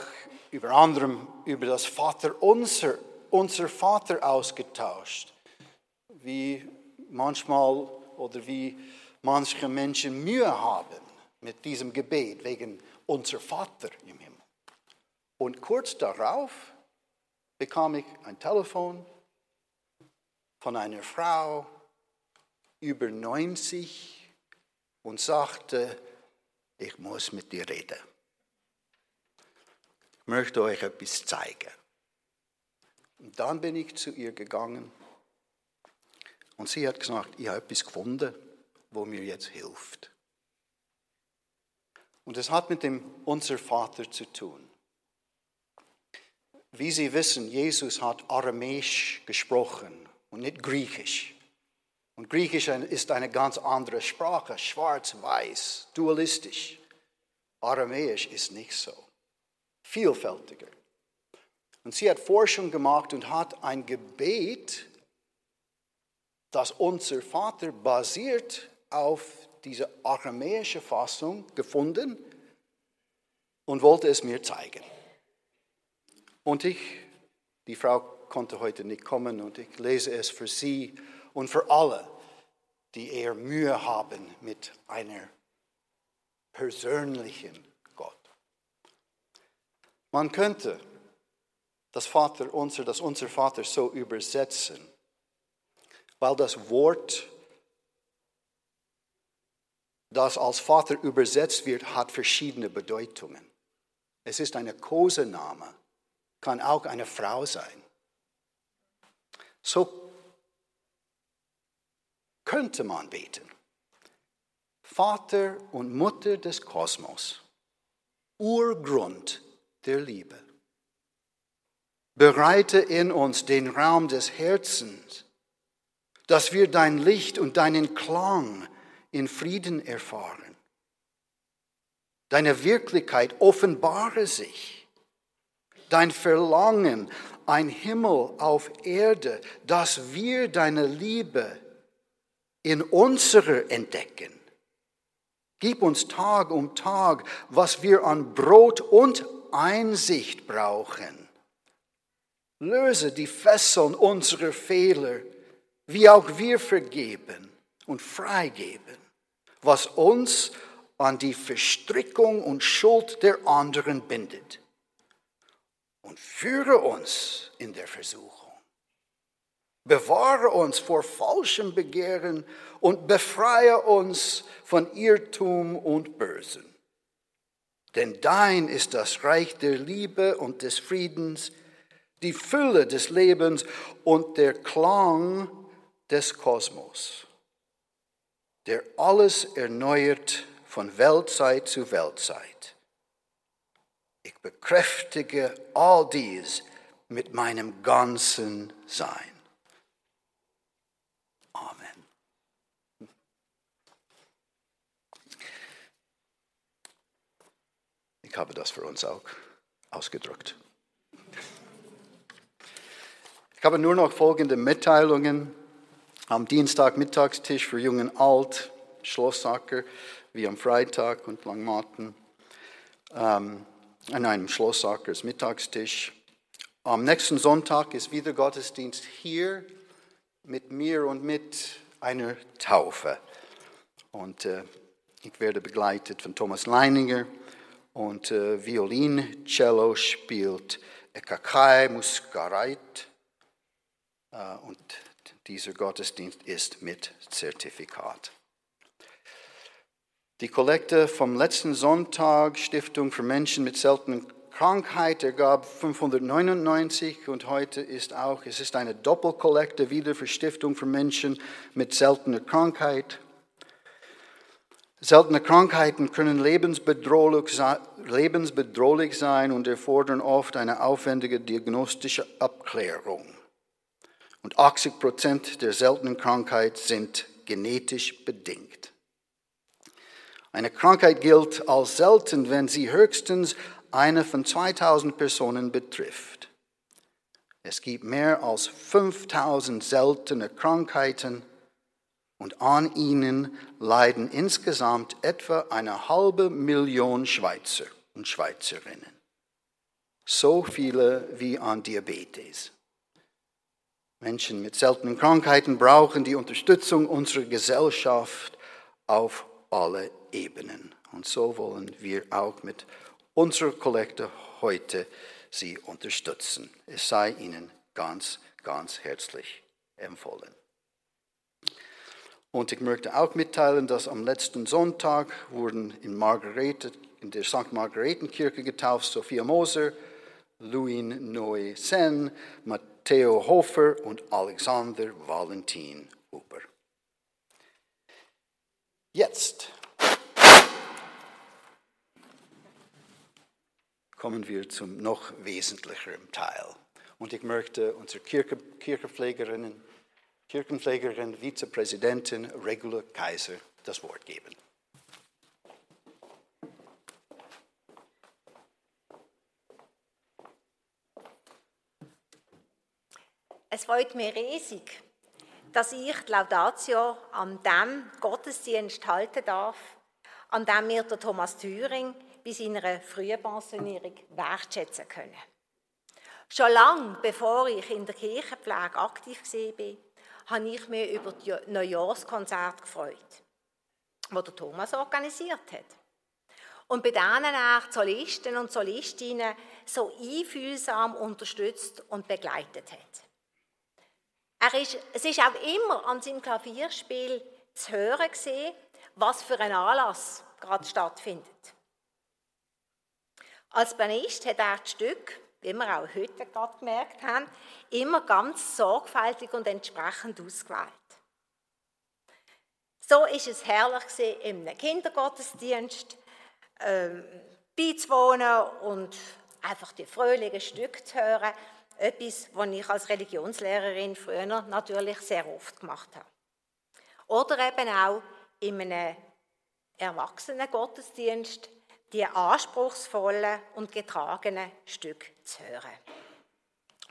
über anderem über das Vater unser, unser Vater ausgetauscht. Wie manchmal oder wie manche Menschen Mühe haben mit diesem Gebet wegen unser Vater im Himmel. Und kurz darauf bekam ich ein Telefon von einer Frau über 90 und sagte, ich muss mit dir reden möchte euch etwas zeigen. Und dann bin ich zu ihr gegangen und sie hat gesagt, ich habe etwas gefunden, wo mir jetzt hilft. Und es hat mit dem Unser Vater zu tun. Wie Sie wissen, Jesus hat Aramäisch gesprochen und nicht Griechisch. Und Griechisch ist eine ganz andere Sprache, schwarz-weiß, dualistisch. Aramäisch ist nicht so vielfältiger. Und sie hat Forschung gemacht und hat ein Gebet, das unser Vater basiert auf diese aramäische Fassung gefunden und wollte es mir zeigen. Und ich, die Frau konnte heute nicht kommen und ich lese es für sie und für alle, die eher Mühe haben mit einer persönlichen man könnte das Vater unser, das unser Vater so übersetzen, weil das Wort, das als Vater übersetzt wird, hat verschiedene Bedeutungen. Es ist eine Kosename, kann auch eine Frau sein. So könnte man beten. Vater und Mutter des Kosmos, Urgrund der Liebe. Bereite in uns den Raum des Herzens, dass wir dein Licht und deinen Klang in Frieden erfahren. Deine Wirklichkeit offenbare sich. Dein Verlangen, ein Himmel auf Erde, dass wir deine Liebe in unserer entdecken. Gib uns Tag um Tag, was wir an Brot und Einsicht brauchen. Löse die Fesseln unserer Fehler, wie auch wir vergeben und freigeben, was uns an die Verstrickung und Schuld der anderen bindet. Und führe uns in der Versuchung. Bewahre uns vor falschem Begehren und befreie uns von Irrtum und Bösen. Denn dein ist das Reich der Liebe und des Friedens, die Fülle des Lebens und der Klang des Kosmos, der alles erneuert von Weltzeit zu Weltzeit. Ich bekräftige all dies mit meinem ganzen Sein. Ich habe das für uns auch ausgedrückt. Ich habe nur noch folgende Mitteilungen. Am Dienstag Mittagstisch für Jung und Alt, Schlossacker, wie am Freitag und Langmatten. Ähm, an einem Schlossacker ist Mittagstisch. Am nächsten Sonntag ist wieder Gottesdienst hier mit mir und mit einer Taufe. Und äh, ich werde begleitet von Thomas Leininger und äh, Violin, Cello spielt Ekakai Muskareit äh, und dieser Gottesdienst ist mit Zertifikat. Die Kollekte vom letzten Sonntag, Stiftung für Menschen mit seltenen Krankheit ergab 599 und heute ist auch, es ist eine Doppelkollekte wieder für Stiftung für Menschen mit seltener Krankheit. Seltene Krankheiten können lebensbedrohlich sein und erfordern oft eine aufwendige diagnostische Abklärung. Und 80 Prozent der seltenen Krankheiten sind genetisch bedingt. Eine Krankheit gilt als selten, wenn sie höchstens eine von 2000 Personen betrifft. Es gibt mehr als 5000 seltene Krankheiten und an ihnen leiden insgesamt etwa eine halbe Million Schweizer und Schweizerinnen. So viele wie an Diabetes. Menschen mit seltenen Krankheiten brauchen die Unterstützung unserer Gesellschaft auf alle Ebenen. Und so wollen wir auch mit unserer Kollekte heute Sie unterstützen. Es sei Ihnen ganz, ganz herzlich empfohlen. Und ich möchte auch mitteilen, dass am letzten Sonntag wurden in, Margarete, in der St. Margaretenkirche getauft Sophia Moser, Louis Noe Sen, Matteo Hofer und Alexander Valentin Huber. Jetzt kommen wir zum noch wesentlicheren Teil. Und ich möchte unsere Kirche, Kirchenpflegerinnen Kirchenpflegerin, Vizepräsidentin Regula Kaiser das Wort geben. Es freut mich riesig, dass ich die Laudatio an dem Gottesdienst halten darf, an dem wir Thomas Thüring bei seiner frühen Pensionierung wertschätzen können. Schon lange bevor ich in der Kirchenpflege aktiv war, habe ich mich über das Neujahrskonzert gefreut, das der Thomas organisiert hat. Und bei denen er Solisten und Solistinnen so einfühlsam unterstützt und begleitet hat. Er ist, es ist auch immer an seinem Klavierspiel zu hören gesehen, was für ein Anlass gerade stattfindet. Als Pianist hat er das Stück wie wir auch heute gerade gemerkt haben, immer ganz sorgfältig und entsprechend ausgewählt. So ist es herrlich gewesen, einem Kindergottesdienst ähm, beizuwohnen und einfach die fröhlichen Stücke zu hören. Etwas, was ich als Religionslehrerin früher natürlich sehr oft gemacht habe. Oder eben auch in einem Erwachsenengottesdienst die anspruchsvollen und getragenen Stücke zu hören.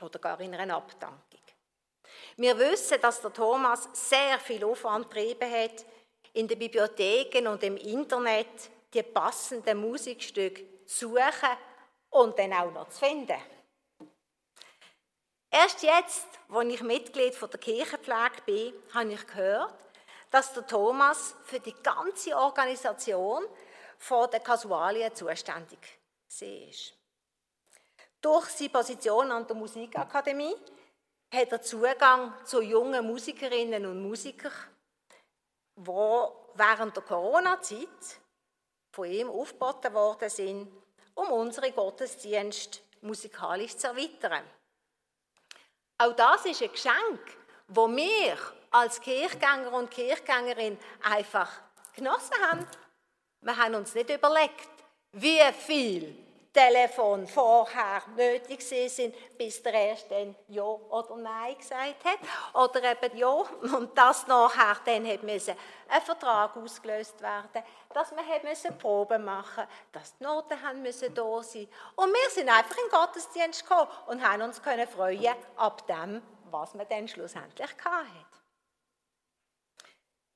Oder gar in einer Abdankung. Wir wissen, dass der Thomas sehr viel Aufwand getrieben hat, in den Bibliotheken und im Internet die passenden Musikstücke zu suchen und dann auch noch zu finden. Erst jetzt, als ich Mitglied der Kirchenpflege bin, habe ich gehört, dass der Thomas für die ganze Organisation von den Kasualien zuständig war. Durch seine Position an der Musikakademie hat er Zugang zu jungen Musikerinnen und Musikern, die während der Corona-Zeit von ihm aufgeboten worden sind, um unsere Gottesdienste musikalisch zu erweitern. Auch das ist ein Geschenk, wo wir als Kirchgänger und Kirchgängerin einfach genossen haben. Wir haben uns nicht überlegt, wie viel Telefon vorher nötig sind, bis der erste dann Ja oder Nein gesagt hat. Oder eben Ja und das nachher dann hat ein Vertrag ausgelöst werden, dass wir haben müssen Proben machen, dass die Noten haben müssen da sein. Und wir sind einfach in den Gottesdienst gekommen und haben uns können freuen ab dem, was wir dann schlussendlich hatten.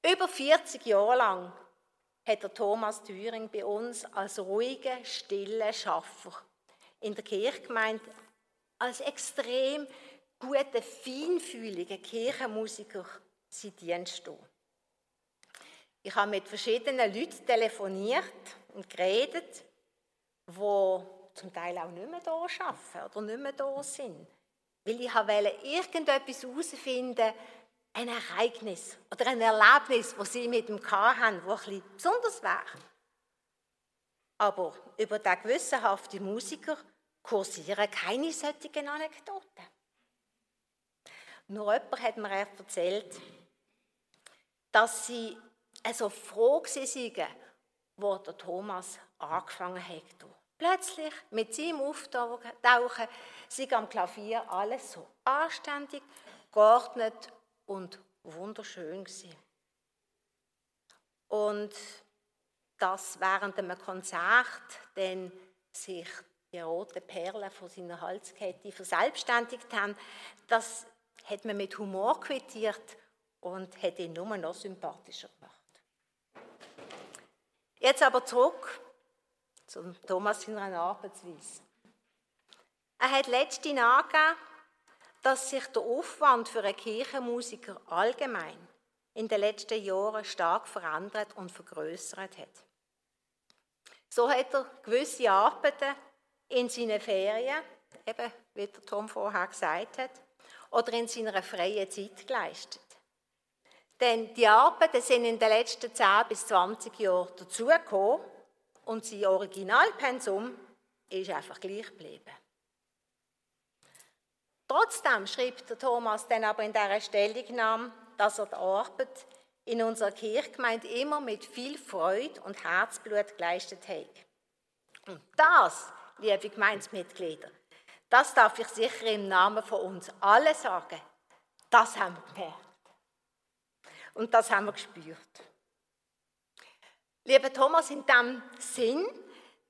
Über 40 Jahre lang hat der Thomas Thüring bei uns als ruhiger, stiller Schaffer in der Kirchgemeinde als extrem guter, feinfühliger Kirchenmusiker sein Dienst. Ich habe mit verschiedenen Leuten telefoniert und geredet, wo zum Teil auch nicht mehr da arbeiten oder nicht mehr da sind. Weil ich wollte irgendetwas herausfinden, ein Ereignis oder ein Erlebnis, das sie mit dem K haben, das ein besonders wäre. Aber über den gewissenhaften Musiker kursieren keine solchen Anekdoten. Nur jemand hat mir erzählt, dass sie also froh waren, wo der Thomas angefangen hat. Plötzlich mit seinem Auftauchen sie am Klavier alles so anständig, geordnet und wunderschön gewesen. Und dass während einem Konzert dann sich die roten Perlen von seiner Halskette verselbstständigt haben, das hat man mit Humor quittiert und hat ihn nur noch sympathischer gemacht. Jetzt aber zurück zum Thomas in seiner Arbeitsweise. Er hat letztens angegeben, dass sich der Aufwand für einen Kirchenmusiker allgemein in den letzten Jahren stark verändert und vergrößert hat. So hat er gewisse Arbeiten in seinen Ferien, eben wie der Tom vorher gesagt hat, oder in seiner freien Zeit geleistet. Denn die Arbeiten sind in den letzten 10 bis 20 Jahren dazugekommen und sein Originalpensum ist einfach gleich geblieben. Trotzdem schreibt der Thomas dann aber in dieser Stellungnahme, dass er die Arbeit in unserer Kirchgemeinde immer mit viel Freude und Herzblut geleistet hat. Und das, liebe Gemeinsmitglieder, das darf ich sicher im Namen von uns alle sagen, das haben wir gemerkt. Und das haben wir gespürt. Lieber Thomas, in diesem Sinn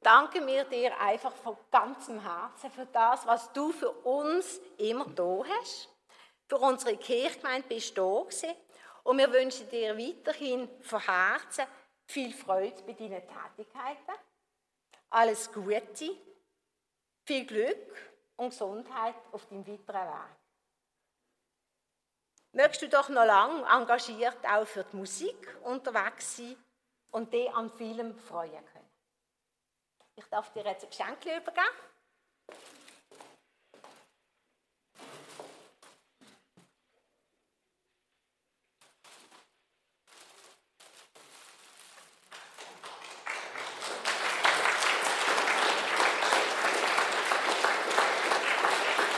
danken wir dir einfach von ganzem Herzen für das, was du für uns immer da hast. Für unsere Kirchgemeinde bist du da. Und wir wünschen dir weiterhin von Herzen viel Freude bei deinen Tätigkeiten. Alles Gute, viel Glück und Gesundheit auf deinem weiteren Weg. Möchtest du doch noch lange engagiert auch für die Musik unterwegs sein und dich an vielem freuen. Ich darf dir jetzt ein Geschenk übergeben.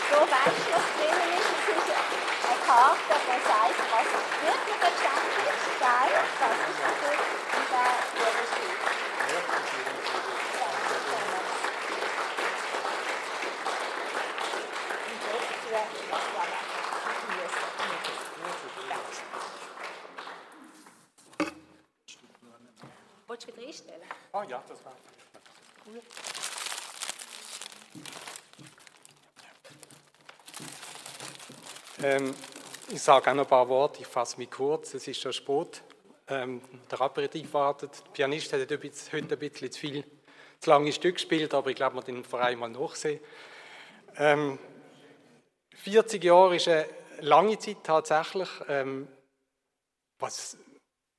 So weißt du, was drinnen ist. Es ist eine Karte, die sagt, was wirklich ein Geschenk ist. Geil, das ist natürlich und da wird es Wolltest du wieder einstellen? Ah ja, das war. Ähm, ich sage auch noch ein paar Worte, ich fasse mich kurz, es ist schon spät. Ähm, der Aperitif wartet. Der Pianist hat heute ein bisschen zu viel, zu lange Stück gespielt, aber ich glaube, wir den Verein mal nachsehen. Ähm, 40 Jahre ist eine lange Zeit tatsächlich. Ähm, was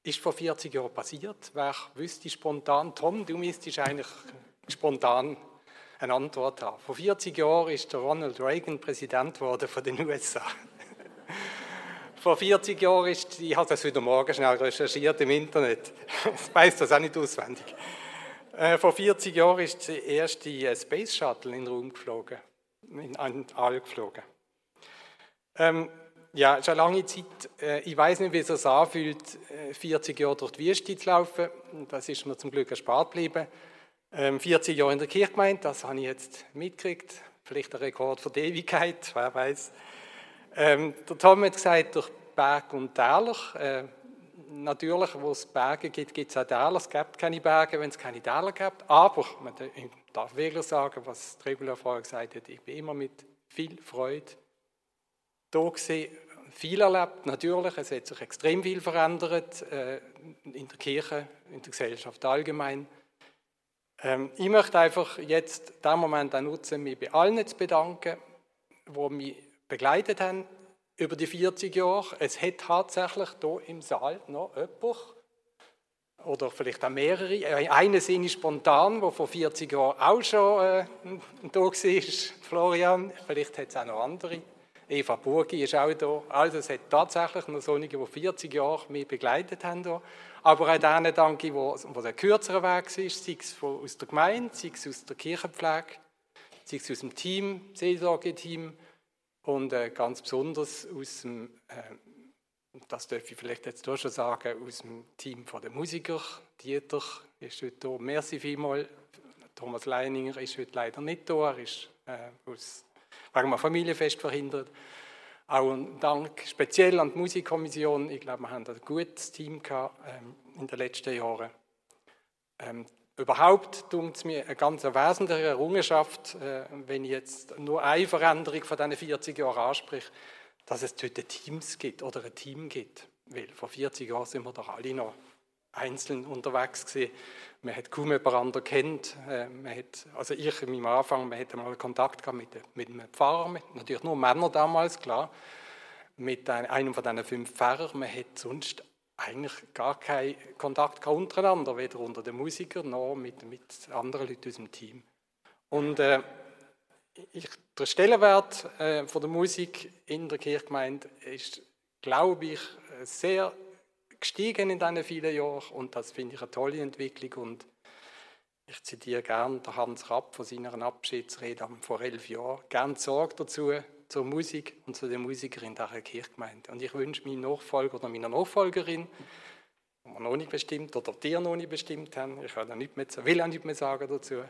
ist vor 40 Jahren passiert? Wer wüsste spontan? Tom, du müsstest eigentlich spontan eine Antwort haben. Vor 40 Jahren ist der Ronald Reagan Präsident geworden von den USA. Vor 40 Jahren ist, ich habe das heute Morgen schnell recherchiert im Internet, *laughs* ich weiß das auch nicht auswendig. Äh, vor 40 Jahren ist der erste Space Shuttle in den Raum geflogen, in den All geflogen. Ähm, ja, eine lange Zeit. Äh, ich weiß nicht, wie es sich anfühlt, 40 Jahre durch die Wüste zu laufen. Das ist mir zum Glück erspart geblieben. 40 ähm, Jahre in der Kirchgemeinde, das habe ich jetzt mitgekriegt. Vielleicht ein Rekord für die Ewigkeit, *laughs* wer weiß. Ähm, der Tom hat gesagt, durch Berg und Täler. Äh, natürlich, wo es Berge gibt, gibt es auch Täler. Es gibt keine Berge, wenn es keine Täler gibt. Aber man darf wirklich sagen, was Regula vorher gesagt hat, ich bin immer mit viel Freude da gewesen, viel erlebt. Natürlich, es hat sich extrem viel verändert äh, in der Kirche, in der Gesellschaft allgemein. Ähm, ich möchte einfach jetzt diesen Moment auch nutzen, mich bei allen zu bedanken, die mich begleitet haben über die 40 Jahre. Es hat tatsächlich hier im Saal noch jemand, oder vielleicht auch mehrere. Äh, Eine sind spontan, der vor 40 Jahren auch schon äh, da war, Florian. Vielleicht hat es auch noch andere. Eva Burgi ist auch da. Also es hat tatsächlich noch solche, die 40 Jahre mich begleitet haben. Hier. Aber auch denen danke, wo, wo der kürzere Weg ist, sei es aus der Gemeinde, sei es aus der Kirchenpflege, sei es aus dem Team, Seelsorgeteam und äh, ganz besonders aus dem äh, das darf ich vielleicht jetzt schon sagen, aus dem Team der Musiker. Dieter ist heute da. Merci vielmals. Thomas Leininger ist heute leider nicht da. Er ist äh, aus, wegen einem Familienfest verhindert. Auch ein Dank speziell an die Musikkommission. Ich glaube, wir haben ein gutes Team gehabt, ähm, in den letzten Jahren. Ähm, überhaupt tut es mir eine ganz wesentliche Errungenschaft, äh, wenn ich jetzt nur eine Veränderung von diesen 40 Jahren anspreche dass es heute Teams gibt oder ein Team gibt. Weil vor 40 Jahren sind wir doch alle noch einzeln unterwegs gewesen. Man hat kaum jemanden kennt. Äh, man hat, also ich in meinem Anfang, man hatte mal Kontakt gehabt mit, mit einem Pfarrer, mit, natürlich nur Männer damals, klar, mit einem von diesen fünf Pfarrern. Man hat sonst eigentlich gar keinen Kontakt untereinander, weder unter den Musikern noch mit, mit anderen Leuten aus dem Team. Und äh, ich, der Stellenwert äh, von der Musik in der Kirchgemeinde ist, glaube ich, sehr gestiegen in diesen vielen Jahren und das finde ich eine tolle Entwicklung und ich zitiere gerne Hans Rapp von seiner Abschiedsrede vor elf Jahren. Gern Sorge dazu, zur Musik und zu den Musikern in dieser Kirchgemeinde. Und ich wünsche meinem Nachfolger oder meiner Nachfolgerin, die wir noch nicht bestimmt oder dir noch nicht bestimmt haben, ich kann nicht mehr, will auch nicht mehr sagen dazu,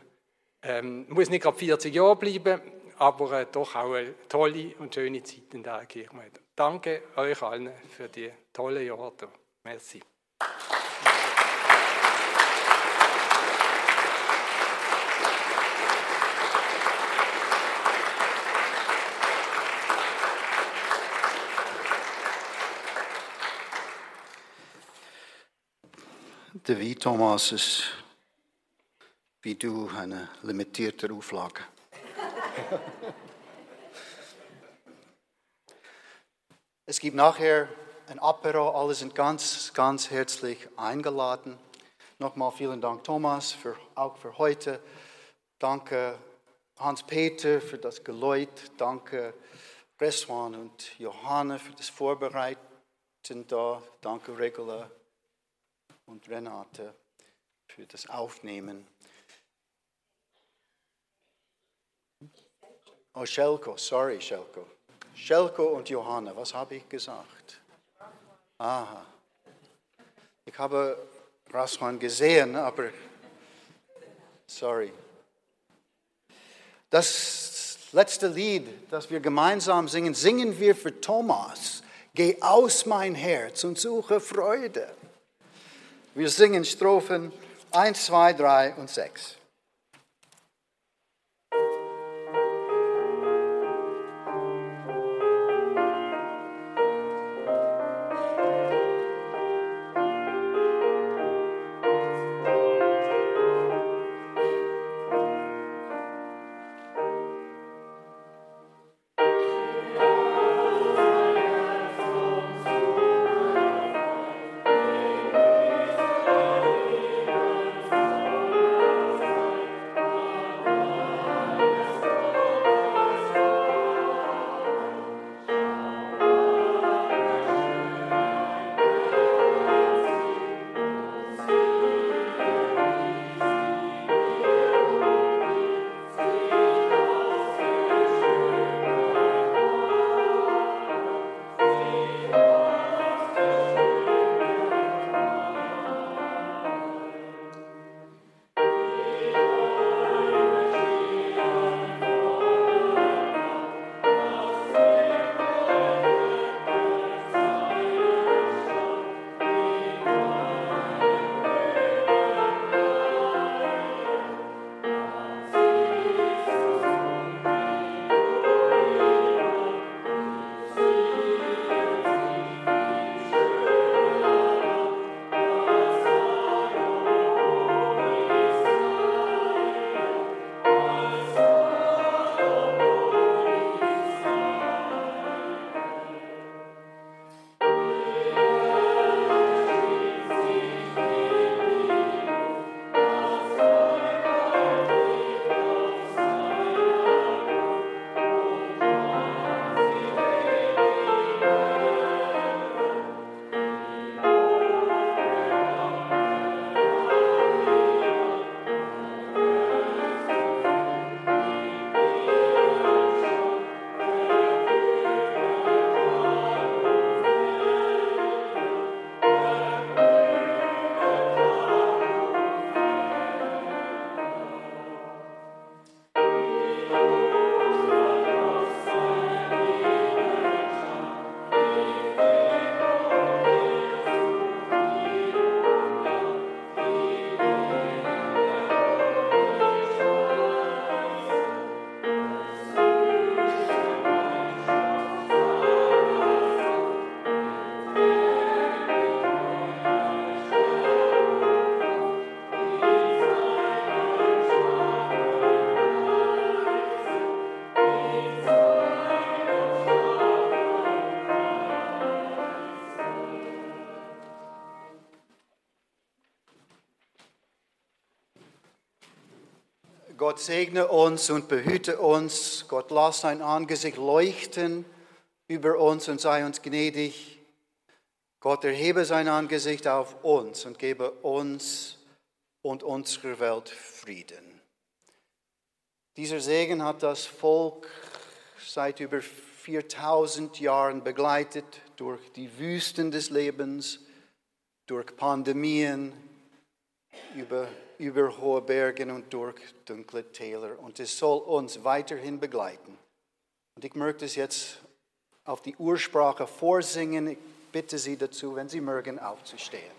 ähm, muss nicht gerade 40 Jahre bleiben, aber äh, doch auch eine tolle und schöne Zeit in der Kirchgemeinde. Danke euch allen für die tolle Jahre. Merci. David Thomas ist wie du eine limitierte Auflage. *laughs* es gibt nachher ein Apero, alle sind ganz, ganz herzlich eingeladen. Nochmal vielen Dank, Thomas, für, auch für heute. Danke, Hans-Peter, für das Geläut. Danke, Reswan und Johanna, für das Vorbereiten da. Danke, Regula und Renate, für das Aufnehmen. Oh, Schelko, sorry, Schelko. Schelko und Johanna, was habe ich gesagt? Aha. Ich habe Raswan gesehen, aber sorry. Das letzte Lied, das wir gemeinsam singen, singen wir für Thomas. Geh aus mein Herz und suche Freude. Wir singen Strophen 1, 2, 3 und 6. Gott segne uns und behüte uns. Gott lass sein Angesicht leuchten über uns und sei uns gnädig. Gott erhebe sein Angesicht auf uns und gebe uns und unserer Welt Frieden. Dieser Segen hat das Volk seit über 4000 Jahren begleitet durch die Wüsten des Lebens, durch Pandemien, über, über hohe Berge und durch dunkle Täler. Und es soll uns weiterhin begleiten. Und ich möchte es jetzt auf die Ursprache vorsingen. Ich bitte Sie dazu, wenn Sie mögen, aufzustehen.